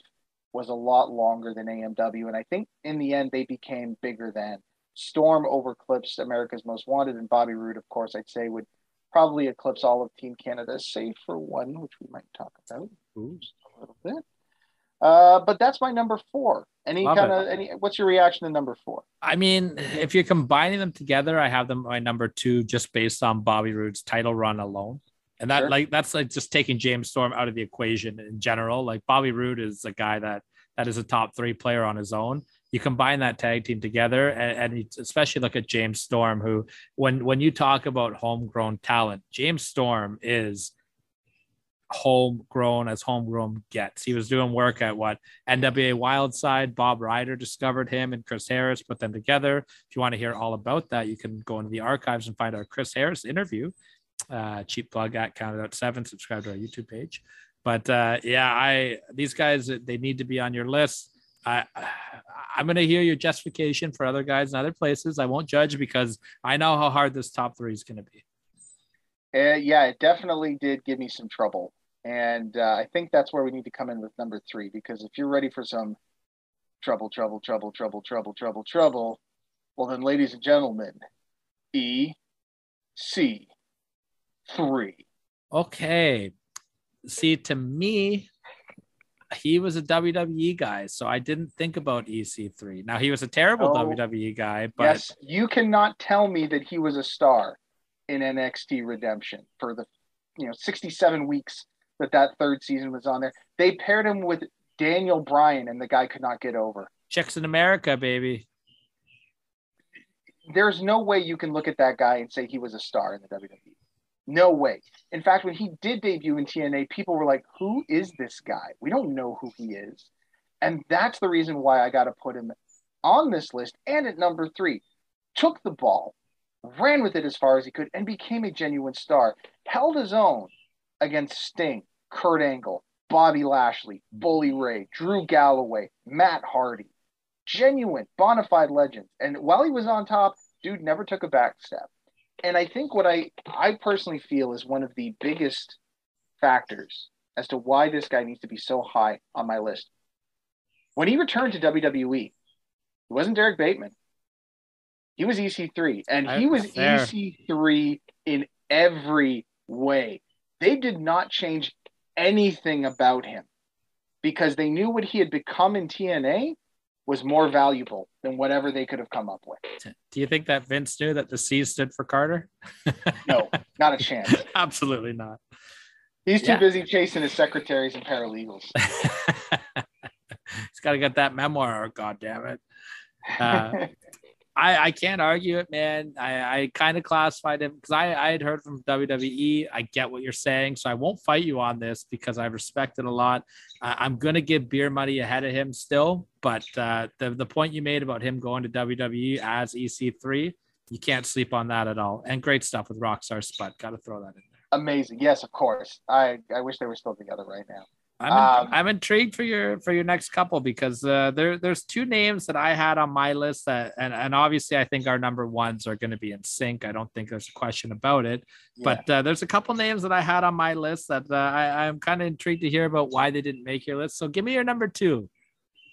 was a lot longer than AMW. And I think in the end, they became bigger than. Storm over overclips America's Most Wanted, and Bobby Roode, of course, I'd say would probably eclipse all of Team Canada, save for one, which we might talk about just a little bit. Uh, but that's my number four. Any Love kind it. of any? What's your reaction to number four? I mean, if you're combining them together, I have them my number two just based on Bobby Roode's title run alone. And that Sure. like that's like just taking James Storm out of the equation in general. Like Bobby Roode is a guy that that is a top three player on his own. You combine that tag team together, and, and especially look at James Storm, who when when you talk about homegrown talent, James Storm is homegrown as homegrown gets. He was doing work at what NWA Wildside. Bob Ryder discovered him and Chris Harris put them together. If you want to hear all about that, you can go into the archives and find our Chris Harris interview. Uh, cheap plug at Counted Out Seven. Subscribe to our YouTube page. But uh, yeah, I these guys they need to be on your list. I I'm gonna hear your justification for other guys in other places. I won't judge because I know how hard this top three is gonna be. Uh, yeah, it definitely did give me some trouble. And uh, I think that's where we need to come in with number three, because if you're ready for some trouble, trouble, trouble, trouble, trouble, trouble, trouble, well, then, ladies and gentlemen, E C three. Okay. See, to me, he was a WWE guy, so I didn't think about EC3. Now he was a terrible Oh, WWE guy, but Yes, you cannot tell me that he was a star in NXT Redemption for the you know 67 weeks that that third season was on there. They paired him with Daniel Bryan, and the guy could not get over. Checks in America, baby. there's no way you can look at that guy and say he was a star in the WWE. No way. In fact, when he did debut in TNA, people were like, "Who is this guy? We don't know who he is." And that's the reason why I got to put him on this list and at number 3. Took the ball, ran with it as far as he could and became a genuine star. Held his own against Sting, Kurt Angle, Bobby Lashley, Bully Ray, Drew Galloway, Matt Hardy genuine, bona fide legend. And while he was on top, dude never took a back step. And I think what I I personally feel is one of the biggest factors as to why this guy needs to be so high on my list. When he returned to WWE, it wasn't Derrick Bateman. He was EC3, and he was fair. EC3 in every way. They did not change anything about him because they knew what he had become in TNA was more valuable than whatever they could have come up with. Do you think that Vince knew that the C stood for Carter? No, not a chance. Absolutely not. He's too Yeah. busy chasing his secretaries and paralegals. He's got to get that memoir. God damn it. Uh, I, I can't argue it, man. I, I kind of classified him because I, I had heard from WWE. I get what you're saying. So I won't fight you on this because I respect it a lot. I'm going to give beer money ahead of him still. But uh, the, the point you made about him going to WWE as EC3, you can't sleep on that at all. And great stuff with Rockstar Spud. Got to throw that in there. Amazing. Yes, of course. I, I wish they were still together right now. I'm, Um, I'm intrigued for your for your next couple because uh, there there's two names that I had on my list that and, and obviously I think our number ones are going to be in sync. I don't think there's a question about it. Yeah. But uh, there's a couple names that I had on my list that uh, I, I'm kind of intrigued to hear about why they didn't make your list. So give me your number two.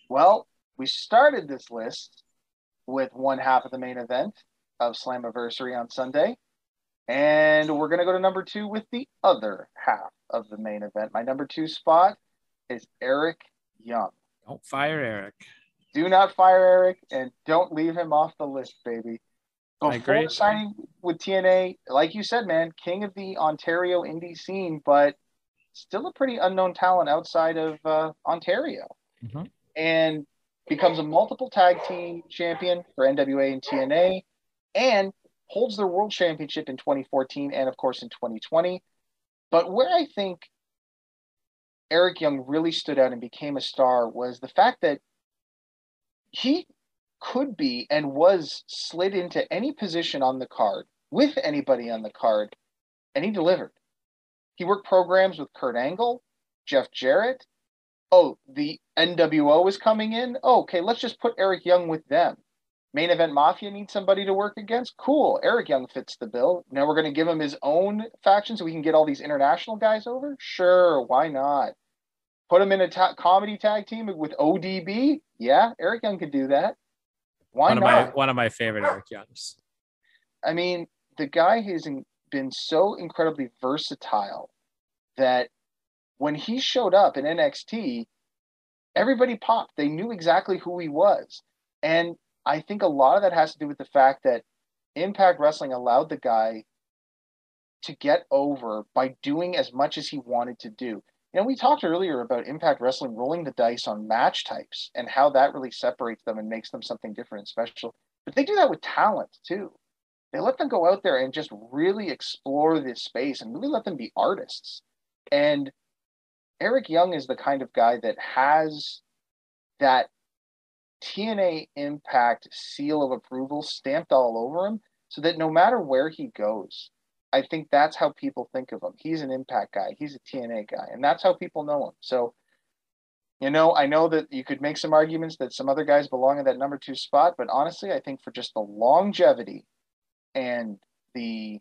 Well, we started this list with one half of the main event of Slammiversary on Sunday. And we're going to go to number two with the other half of the main event. My number two spot is Eric Young. Don't fire Eric. Do not fire Eric and don't leave him off the list, baby. Before signing with TNA, like you said, man, king of the Ontario indie scene, but still a pretty unknown talent outside of uh, Ontario. Mhm. And becomes a multiple tag team champion for NWA and TNA and holds their world championship in 2014 and, of course, in 2020. But where I think Eric Young really stood out and became a star was the fact that he could be and was slid into any position on the card with anybody on the card, and he delivered. He worked programs with Kurt Angle, Jeff Jarrett. Oh, the NWO is coming in. Oh, okay, let's just put Eric Young with them. Main Event Mafia needs somebody to work against. Cool. Eric Young fits the bill. Now we're going to give him his own faction so we can get all these international guys over? Sure, why not? Put him in a ta- comedy tag team with ODB? Yeah, Eric Young could do that. Why one of not? my one of my favorite Eric Youngs. I mean, the guy has been so incredibly versatile that when he showed up in NXT, everybody popped. They knew exactly who he was. And I think a lot of that has to do with the fact that Impact Wrestling allowed the guy to get over by doing as much as he wanted to do. You know, we talked earlier about Impact Wrestling rolling the dice on match types and how that really separates them and makes them something different and special. But they do that with talent too. They let them go out there and just really explore this space and really let them be artists. And Eric Young is the kind of guy that has that TNA Impact seal of approval stamped all over him so that no matter where he goes, I think that's how people think of him. He's an Impact guy, he's a TNA guy, and that's how people know him. So, you know, I know that you could make some arguments that some other guys belong in that number two spot, but honestly, I think for just the longevity and the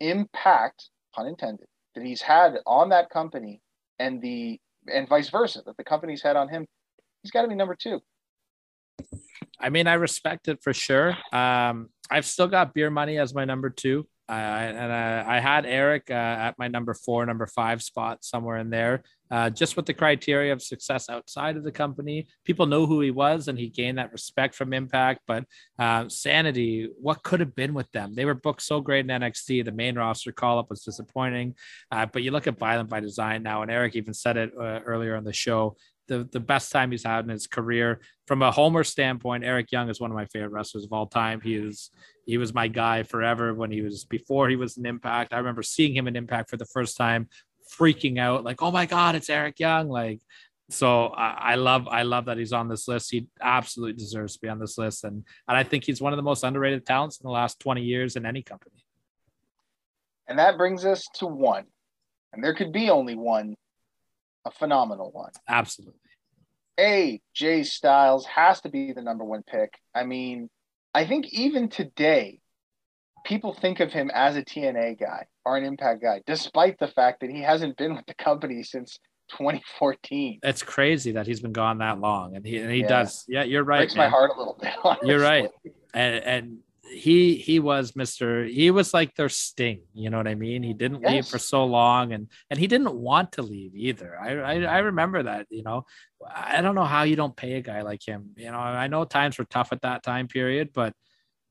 impact, pun intended, that he's had on that company and the and vice versa that the company's had on him, he's got to be number two. I mean, I respect it for sure. Um, I've still got beer money as my number two. I and I, I had Eric uh, at my number four, number five spot somewhere in there. Uh, just with the criteria of success outside of the company, people know who he was, and he gained that respect from Impact. But uh, Sanity, what could have been with them? They were booked so great in NXT. The main roster call up was disappointing. Uh, but you look at Violent by Design now, and Eric even said it uh, earlier on the show the, the best time he's had in his career. From a homer standpoint, Eric Young is one of my favorite wrestlers of all time. He is he was my guy forever when he was before he was an impact. I remember seeing him in impact for the first time, freaking out, like, oh my God, it's Eric Young. Like so I, I love I love that he's on this list. He absolutely deserves to be on this list. And and I think he's one of the most underrated talents in the last 20 years in any company. And that brings us to one. And there could be only one, a phenomenal one. Absolutely. AJ Styles has to be the number one pick. I mean, I think even today, people think of him as a TNA guy or an Impact guy, despite the fact that he hasn't been with the company since 2014. It's crazy that he's been gone that long. And he and he Yeah. does. Yeah, you're right. Breaks my heart a little bit. You're right. And and he he was Mr. He was like their sting. You know what I mean? He didn't leave for so long, and and he didn't want to leave either. I, I I remember that. You know, I don't know how you don't pay a guy like him. You know, I know times were tough at that time period, but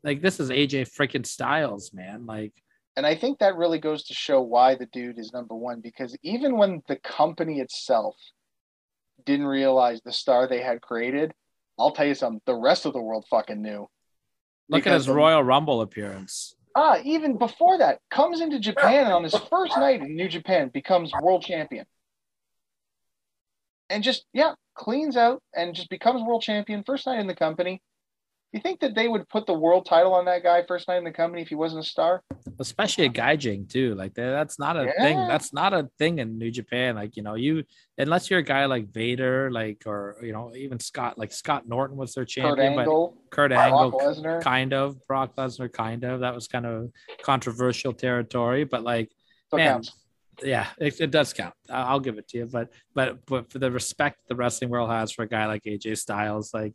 like this is AJ freaking Styles, man. Like And I think that really goes to show why the dude is number one because even when the company itself didn't realize the star they had created, I'll tell you something, the rest of the world fucking knew. Look at his Royal Rumble appearance. Ah, even before that, comes into Japan and on his first night in New Japan becomes world champion. And just, yeah, cleans out and just becomes world champion first night in the company. You think that they would put the world title on that guy first night in the company if he wasn't a star? especially a gaijin too. Like that's not a thing. That's not a thing in New Japan. Like you know, you unless you're a guy like Vader, like or you know even Scott, like Scott Norton was their Kurt champion, but Kurt Angle, Lesnar. kind of Brock Lesnar, kind of that was kind of controversial territory. But like, Still man, counts. yeah, it, it does count. I'll give it to you. But but but for the respect the wrestling world has for a guy like AJ Styles, like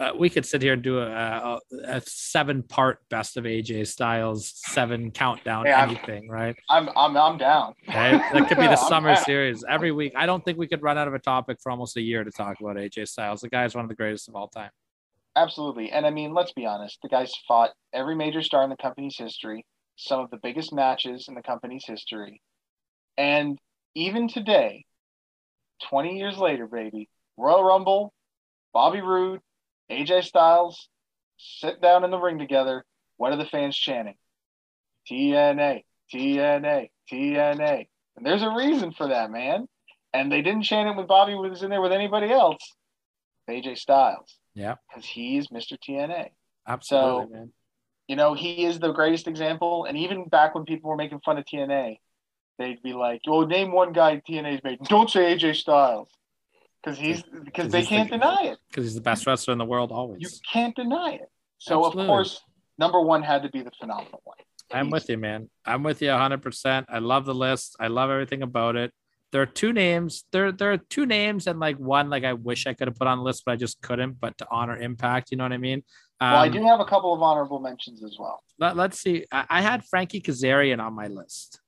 uh, we could sit here and do a, a, a seven part best of AJ Styles seven countdown I'm- anything, right? I'm I'm I'm down. Okay, that could be the summer series every week. I don't think we could run out of a topic for almost a year to talk about AJ Styles. The guy is one of the greatest of all time. Absolutely. And I mean, let's be honest, the guy's fought every major star in the company's history, some of the biggest matches in the company's history. And even today, 20 years later, baby, Royal Rumble, Bobby Roode, AJ Styles sit down in the ring together. What are the fans chanting? TNA, TNA, TNA. And there's a reason for that, man. And they didn't chant it when Bobby was in there with anybody else. AJ Styles Yeah, because he's Mr. TNA. absolutely, So- man. You know, he is the greatest example. And even back when people were making fun of TNA, they'd be like, "Well, name one guy TNA's made. Don't say AJ Styles, because he's because they can't deny it. Because he's the best wrestler in the world always. You can't deny it. So Absolutely. of course, number one had to be the phenomenal one. I'm with you, man. I'm with you 100%. I love the list. I love everything about it. There are two names. There, there are two names and like one like I wish I could have put on the list, but I just couldn't. But to honor Impact, you know what I mean? Um, well, I do have a couple of honorable mentions as well. Let, us see. I, I had Frankie Kazarian on my list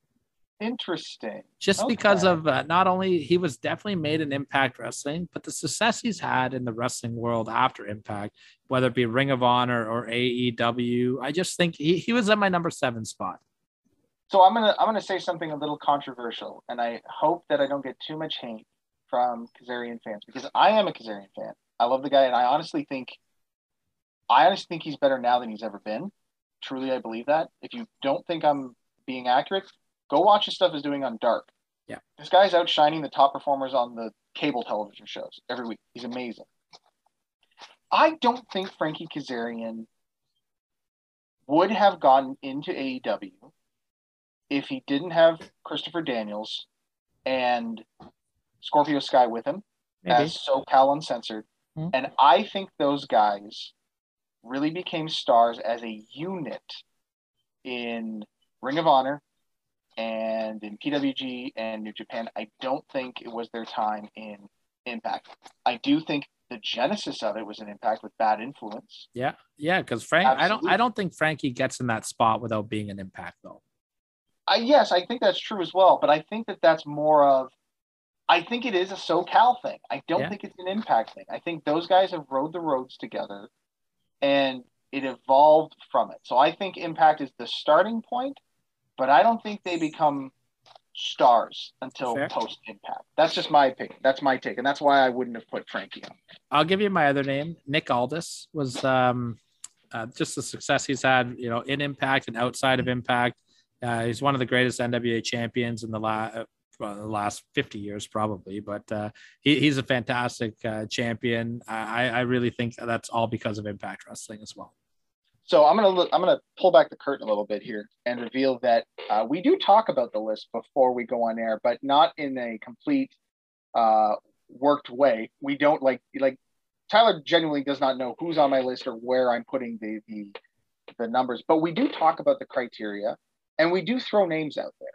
Interesting. just because of uh, not only he was definitely made an Impact Wrestling, but the success he's had in the wrestling world after Impact, whether it be Ring of Honor or AEW. I just think he, he was at my number seven spot. So I'm gonna I'm gonna say something a little controversial, and I hope that I don't get too much hate from Kazarian fans because I am a Kazarian fan. I love the guy, and I honestly think I honestly think he's better now than he's ever been. Truly, I believe that. If you don't think I'm being accurate, go watch his stuff he's doing on Dark. Yeah. this guy's outshining the top performers on the cable television shows every week. He's amazing. I don't think Frankie Kazarian would have gotten into AEW if he didn't have Christopher Daniels and Scorpio Sky with him Maybe. as SoCal Uncensored. Mhm. And I think those guys really became stars as a unit in Ring of Honor and in PWG and New Japan. I don't think it was their time in Impact. I do think the genesis of it was an Impact with Bad Influence. Yeah, yeah, because Frank, I don't, I don't think Frankie gets in that spot without being an impact though. I, yes, I think that's true as well. But I think that that's more of, I think it is a SoCal thing. I don't Yeah. think it's an Impact thing. I think those guys have rode the roads together, and it evolved from it. So I think Impact is the starting point, but I don't think they become stars until Fair. post Impact. That's just my opinion. That's my take, and that's why I wouldn't have put Frankie on. I'll give you my other name. Nick Aldis was um, uh, just the success he's had, you know, in Impact and outside of Impact. Uh, he's one of the greatest NWA champions in the last. Well, the last 50 years, probably, but uh, he, he's a fantastic uh, champion. I, I really think that's all because of Impact Wrestling as well. So I'm gonna I'm gonna pull back the curtain a little bit here and reveal that uh, we do talk about the list before we go on air, but not in a complete uh, worked way. We don't like like Tyler genuinely does not know who's on my list or where I'm putting the the the numbers, but we do talk about the criteria and we do throw names out there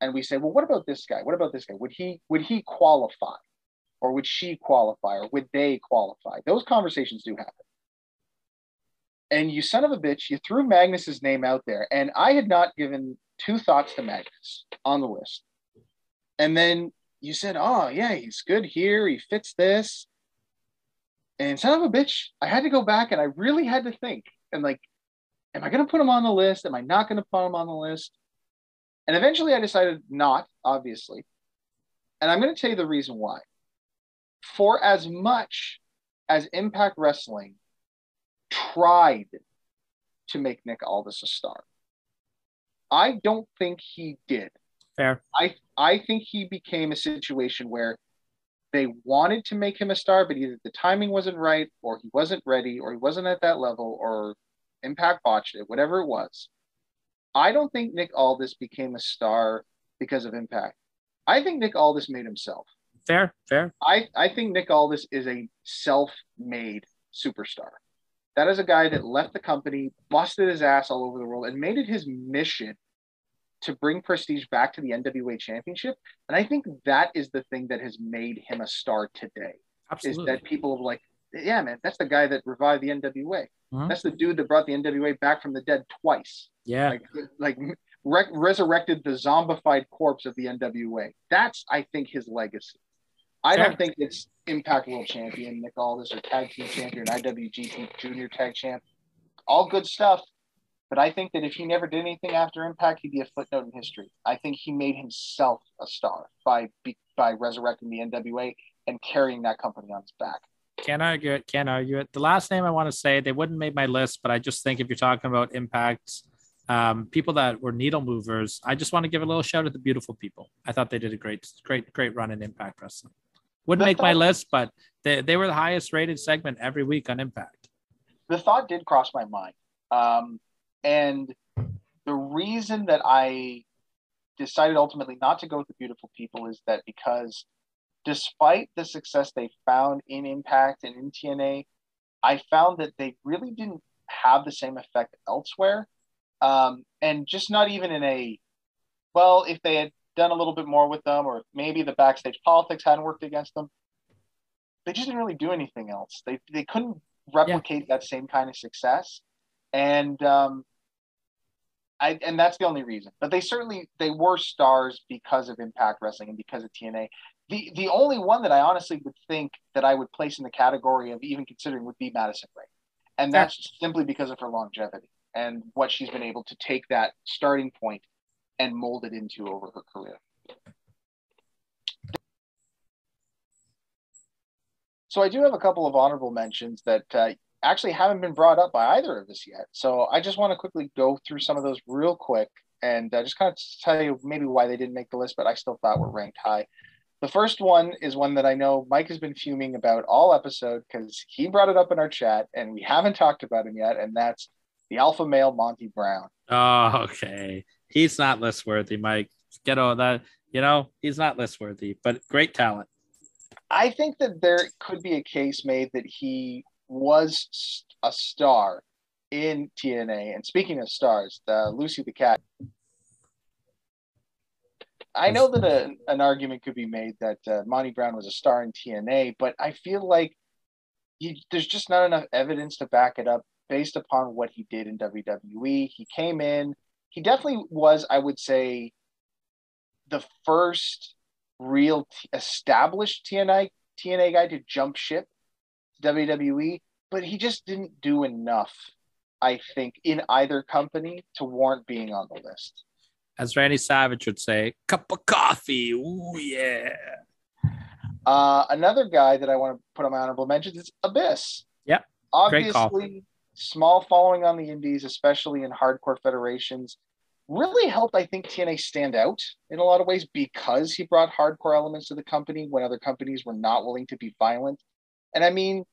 and we say, well, what about this guy? What about this guy? Would he would he qualify, or would she qualify, or would they qualify? Those conversations do happen and you son of a bitch, you threw Magnus's name out there, and I had not given two thoughts to Magnus on the list. And then you said, "Oh yeah, he's good here. He fits this." And son of a bitch, I had to go back and I really had to think and like, am I going to put him on the list? Am I not going to put him on the list? And eventually, I decided not, obviously. And I'm going to tell you the reason why. For as much as Impact Wrestling tried to make Nick Aldis a star. I don't think he did. Fair. I I think he became a situation where they wanted to make him a star, but either the timing wasn't right, or he wasn't ready, or he wasn't at that level, or Impact botched it, whatever it was. I don't think Nick Aldis became a star because of Impact. I think Nick Aldis made himself. Fair, fair. I, I think Nick Aldis is a self-made superstar. That is a guy that left the company, busted his ass all over the world, and made it his mission to bring prestige back to the NWA championship. And I think that is the thing that has made him a star today. Absolutely. Is that people like yeah, man, that's the guy that revived the NWA. Mhm. That's the dude that brought the NWA back from the dead twice. Yeah. Like, like re- resurrected the zombified corpse of the NWA. That's, I think, his legacy. I don't think it's Impact World Champion Nick Aldis or Tag Team Champion, IWGP Junior Tag Champ. All good stuff. But I think that if he never did anything after Impact, he'd be a footnote in history. I think he made himself a star by by resurrecting the NWA and carrying that company on his back. Can't argue it. Can't argue it. The last name I want to say, they wouldn't make my list, but I just think if you're talking about Impact, um, people that were needle movers, I just want to give a little shout out to the beautiful people. I thought they did a great, great, great run in Impact Wrestling. Wouldn't The make my list, but they, they were the highest rated segment every week on Impact. the thought did cross my mind. Um, and the reason that I decided ultimately not to go with the beautiful people is that because despite the success they found in Impact and in TNA, I found that they really didn't have the same effect elsewhere. Um, and just not even in a, well, if they had done a little bit more with them, or maybe the backstage politics hadn't worked against them, they just didn't really do anything else. They, they couldn't replicate that same kind of success. And, um, I, and that's the only reason. But they certainly they were stars because of Impact Wrestling and because of TNA. The the only one that I honestly would think that I would place in the category of even considering would be Madison Rayne, and that's simply because of her longevity and what she's been able to take that starting point and molded into over her career. So I do have a couple of honorable mentions that uh, actually haven't been brought up by either of us yet. So I just want to quickly go through some of those real quick and uh, just kind of tell you maybe why they didn't make the list, but I still thought were ranked high. The first one is one that I know Mike has been fuming about all episode because he brought it up in our chat and we haven't talked about him yet, and that's the alpha male Monty Brown. Oh, okay. He's not list worthy, Mike. Get all that. You know, he's not list worthy, but great talent. I think that there could be a case made that he was a star in TNA. And speaking of stars, the Lucy the Cat. I know that a, an argument could be made that uh, Monty Brown was a star in TNA, but I feel like you, there's just not enough evidence to back it up based upon what he did in WWE. He came in, he definitely was, I would say, the first real t- established TNA TNA guy to jump ship to WWE, but he just didn't do enough, I think, in either company to warrant being on the list. As Randy Savage would say, cup of coffee. Ooh, yeah. Uh, another guy that I want to put on my honorable mentions is Abyss. Yep. Call. Obviously, small following on the indies, especially in hardcore federations, really helped, I think, TNA stand out in a lot of ways because he brought hardcore elements to the company when other companies were not willing to be violent. And I mean,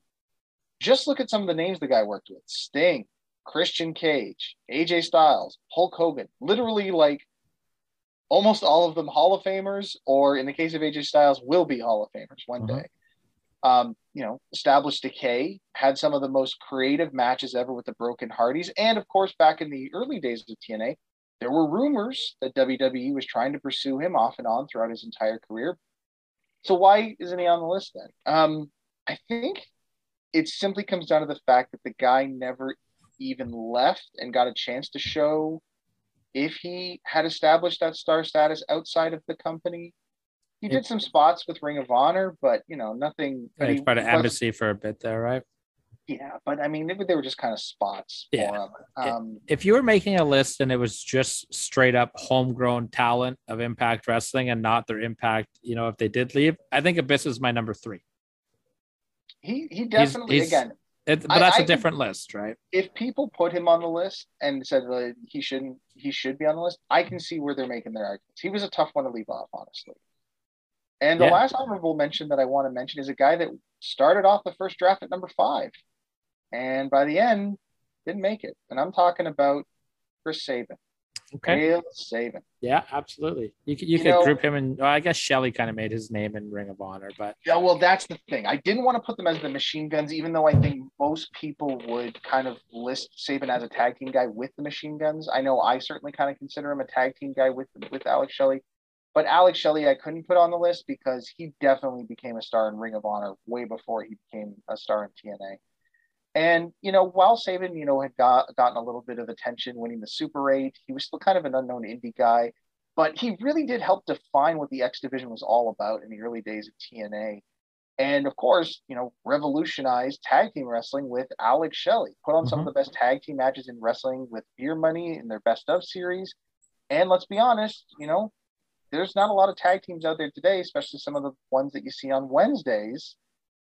just look at some of the names the guy worked with Sting, Christian Cage, AJ Styles, Hulk Hogan, literally like almost all of them Hall of Famers, or in the case of AJ Styles, will be Hall of Famers one Mhm. day. Um, you know, established Decay, had some of the most creative matches ever with the Broken Hardys, and of course, back in the early days of TNA, there were rumors that WWE was trying to pursue him off and on throughout his entire career. So why isn't he on the list then? Um, I think it simply comes down to the fact that the guy never even left and got a chance to show if he had established that star status outside of the company. He did some spots with Ring of Honor, but you know, nothing. he part of embassy for a bit there, right? Yeah, but I mean, they, were- they were just kind of spots Yeah. for. Um, If you were making a list and it was just straight up homegrown talent of Impact Wrestling and not their impact, you know, if they did leave, I think Abyss is my number three. he he definitely he's- again It, but I- that's I a different list, right? if people put him on the list and said that he shouldn't, he should be on the list, I can see where they're making their arguments. He was a tough one to leave off, honestly. And the Yeah. last honorable mention that I want to mention is a guy that started off the first draft at number five, and by the end didn't make it. And I'm talking about Chris Sabin. Okay. Real Sabin. Yeah, absolutely. You could you, You could know- group him in. Well, I guess Shelley kind of made his name in Ring of Honor, but Yeah, well, that's the thing. I didn't want to put them as the machine guns, even though I think most people would kind of list Sabin as a tag team guy with the machine guns. I know I certainly kind of consider him a tag team guy with with Alex Shelley. But Alex Shelley, I couldn't put on the list because he definitely became a star in Ring of Honor way before he became a star in TNA. And you know, while Sabin, you know, had got gotten a little bit of attention winning the Super Eight, he was still kind of an unknown indie guy. But he really did help define what the X division was all about in the early days of TNA. And of course, you know, revolutionized tag team wrestling with Alex Shelley, put on some Mhm. of the best tag team matches in wrestling with Beer Money in their best of series. And let's be honest, you know, there's not a lot of tag teams out there today, especially some of the ones that you see on Wednesdays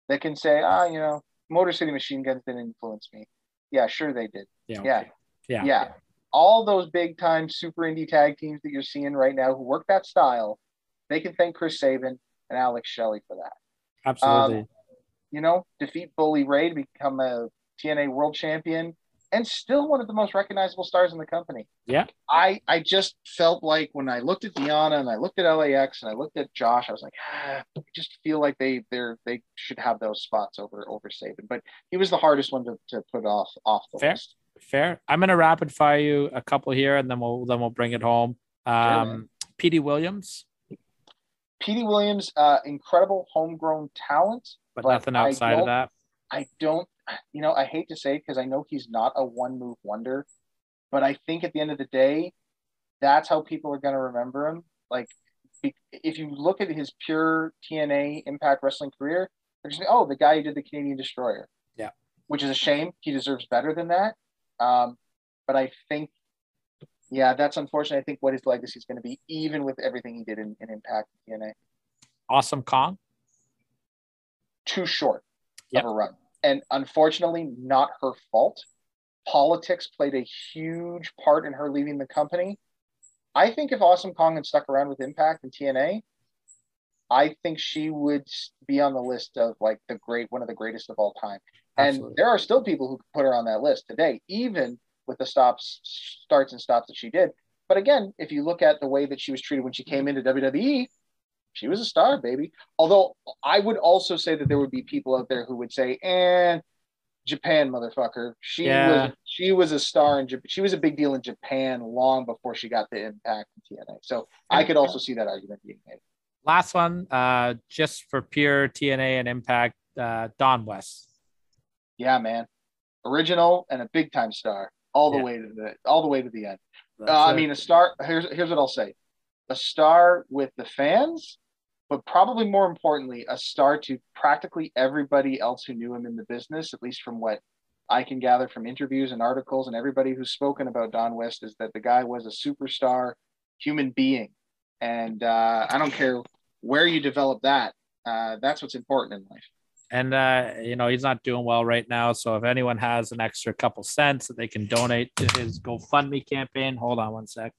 that can say, ah, you know, Motor City Machine Guns didn't influence me. Yeah, sure they did. Yeah. Yeah. okay. Yeah. Yeah. All those big time super indie tag teams that you're seeing right now who work that style, they can thank Chris Sabin and Alex Shelley for that. Absolutely. Um, You know, defeat Bully Ray to become a TNA world champion and still one of the most recognizable stars in the company. Yeah. I I just felt like when I looked at Deonna and I looked at LAX and I looked at Josh, I was like, ah, I just feel like they they're they should have those spots over over Sabin. But he was the hardest one to, to put off off the Fair. list. Fair. I'm gonna rapid fire you a couple here, and then we'll then we'll bring it home. Um, Petey Williams, Petey Williams, uh, incredible homegrown talent. but, But nothing outside of that. I don't, you know, I hate to say because I know he's not a one move wonder, but I think at the end of the day, that's how people are going to remember him. Like, if you look at his pure TNA Impact Wrestling career, they're just, oh, the guy who did the Canadian Destroyer. Yeah. Which is a shame. He deserves better than that. Um, but I think, yeah, that's unfortunate. I think what his legacy is going to be, even with everything he did in, in Impact TNA, Awesome Kong. too short Yep. of a run. And unfortunately, not her fault. Politics played a huge part in her leaving the company. I think if Awesome Kong had stuck around with Impact and TNA, I think she would be on the list of like the great, one of the greatest of all time. Absolutely. And there are still people who put her on that list today, even with the stops, starts and stops that she did. But again, if you look at the way that she was treated when she came mm-hmm. into WWE, she was a star, baby. Although I would also say that there would be people out there who would say, "And Japan, motherfucker, she Yeah. was she was a star in Japan. She was a big deal in Japan long before she got the impact in TNA." So I could also see that argument being made. Last one, uh, just for pure TNA and Impact, uh, Don West. Yeah, man, original and a big time star, all the Yeah. way to the all the way to the end. Uh, I mean, a star. Here's here's what I'll say: a star with the fans, but probably more importantly, a star to practically everybody else who knew him in the business. At least from what I can gather from interviews and articles, and everybody who's spoken about Don West is that the guy was a superstar human being, and uh, I don't care where you develop that. Uh, that's what's important in life. and uh, you know he's not doing well right now. So if anyone has an extra couple cents that they can donate to his GoFundMe campaign, hold on one sec.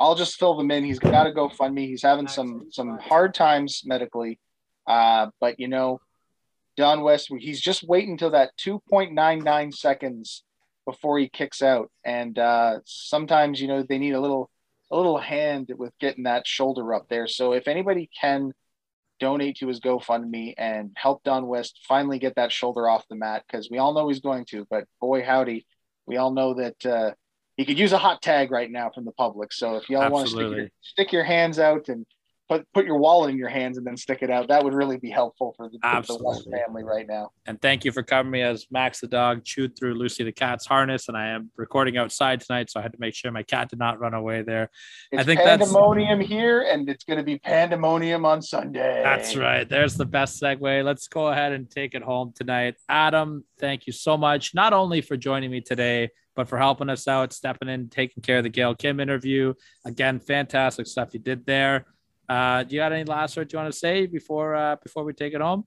I'll just fill them in. He's got to go fund me. He's having some some hard times medically, uh, but you know, Don West, he's just waiting until that 2.99 seconds before he kicks out. And uh, sometimes you know they need a little a little hand with getting that shoulder up there. So if anybody can donate to his GoFundMe and help Don West finally get that shoulder off the mat, because we all know he's going to, but boy howdy, we all know that. Uh, he could use a hot tag right now from the public. So if y'all want to stick your, stick your hands out and put put your wallet in your hands and then stick it out, that would really be helpful for the, the West family right now. And thank you for covering me as Max the dog chewed through Lucy the cat's harness. And I am recording outside tonight, so I had to make sure my cat did not run away there. It's think that's- pandemonium here, and it's going to be pandemonium on Sunday. That's right. There's the best segue. Let's go ahead and take it home tonight. Adam, thank you so much, not only for joining me today, but for helping us out, stepping in, taking care of the Gail Kim interview. Again, fantastic stuff you did there. Uh, do you got any last words you want to say before uh, before we take it home?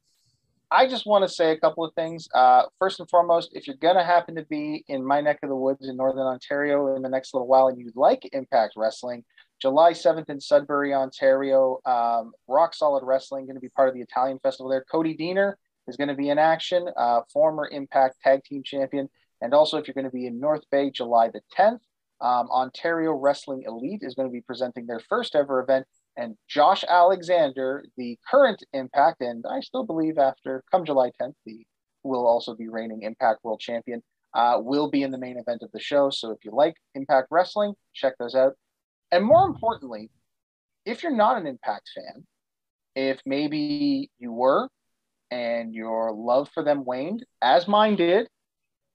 I just want to say a couple of things. Uh, first and foremost, if you're going to happen to be in my neck of the woods in Northern Ontario in the next little while and you like Impact Wrestling, July 7th in Sudbury, Ontario, um, Rock Solid Wrestling going to be part of the Italian festival there. Cody Deaner is going to be in action, uh, former Impact Tag Team Champion. And also, if you're going to be in North Bay, July the 10th, um, Ontario Wrestling Elite is going to be presenting their first ever event. And Josh Alexander, the current Impact, and I still believe after come July 10th, the will also be reigning Impact World Champion, uh, will be in the main event of the show. So if you like Impact Wrestling, check those out. And more importantly, if you're not an Impact fan, if maybe you were and your love for them waned, as mine did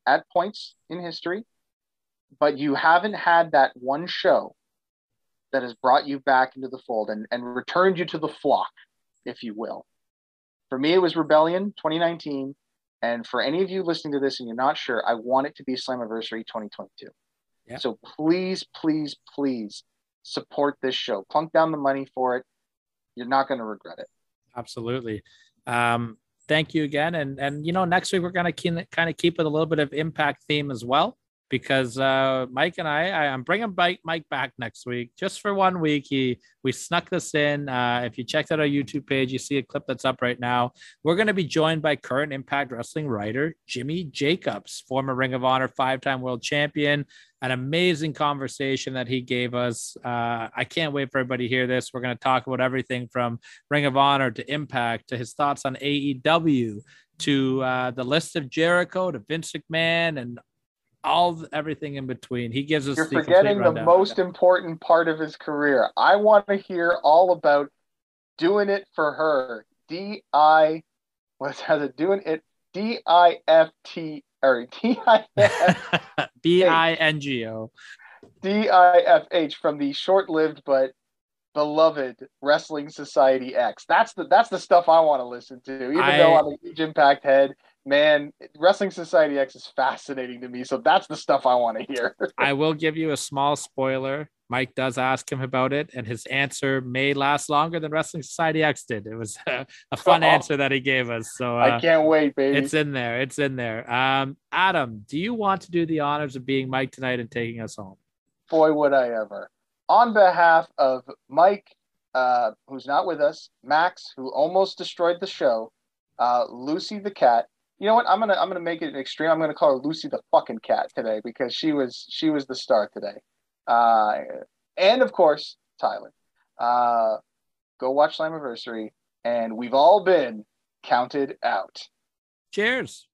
at points in history, but you haven't had that one show that has brought you back into the fold and, and returned you to the flock, if you will. For me, it was Rebellion 2019. And for any of you listening to this and you're not sure, I want it to be Slammiversary 2022. Yeah. So please, please, please support this show. Plunk down the money for it. You're not going to regret it. Absolutely. Um, thank you again. And and you know, next week we're gonna kind of keep it a little bit of impact theme as well because uh, Mike and I, I, am bringing Mike, Mike back next week just for one week. He we snuck this in. Uh, if you checked out our YouTube page, you see a clip that's up right now. We're going to be joined by current Impact Wrestling writer Jimmy Jacobs, former Ring of Honor five-time world champion. An amazing conversation that he gave us. Uh, I can't wait for everybody to hear this. We're going to talk about everything from Ring of Honor to Impact to his thoughts on AEW to uh, the list of Jericho to Vince McMahon and all everything in between. He gives us. You're the forgetting the most important part of his career. I want to hear all about doing it for her. D I, what's has it doing it? D I F T or D I F B I N G O. D I F H from the short-lived but beloved Wrestling Society X. That's the that's the stuff I want to listen to. Even I, though I'm a huge Impact head man, Wrestling Society X is fascinating to me. So that's the stuff I want to hear. I will give you a small spoiler. Mike does ask him about it, and his answer may last longer than Wrestling Society X did. It was a, a fun oh, answer that he gave us. So uh, I can't wait, baby. It's in there. It's in there. Um, Adam, do you want to do the honors of being Mike tonight and taking us home? Boy, would I ever. On behalf of Mike, uh, who's not with us, Max, who almost destroyed the show, uh, Lucy the cat, you know what? I'm gonna I'm gonna make it an extreme. I'm gonna call her Lucy the fucking cat today because she was she was the star today. Uh, and of course Tyler. Uh, go watch Slammiversary, and we've all been counted out. Cheers.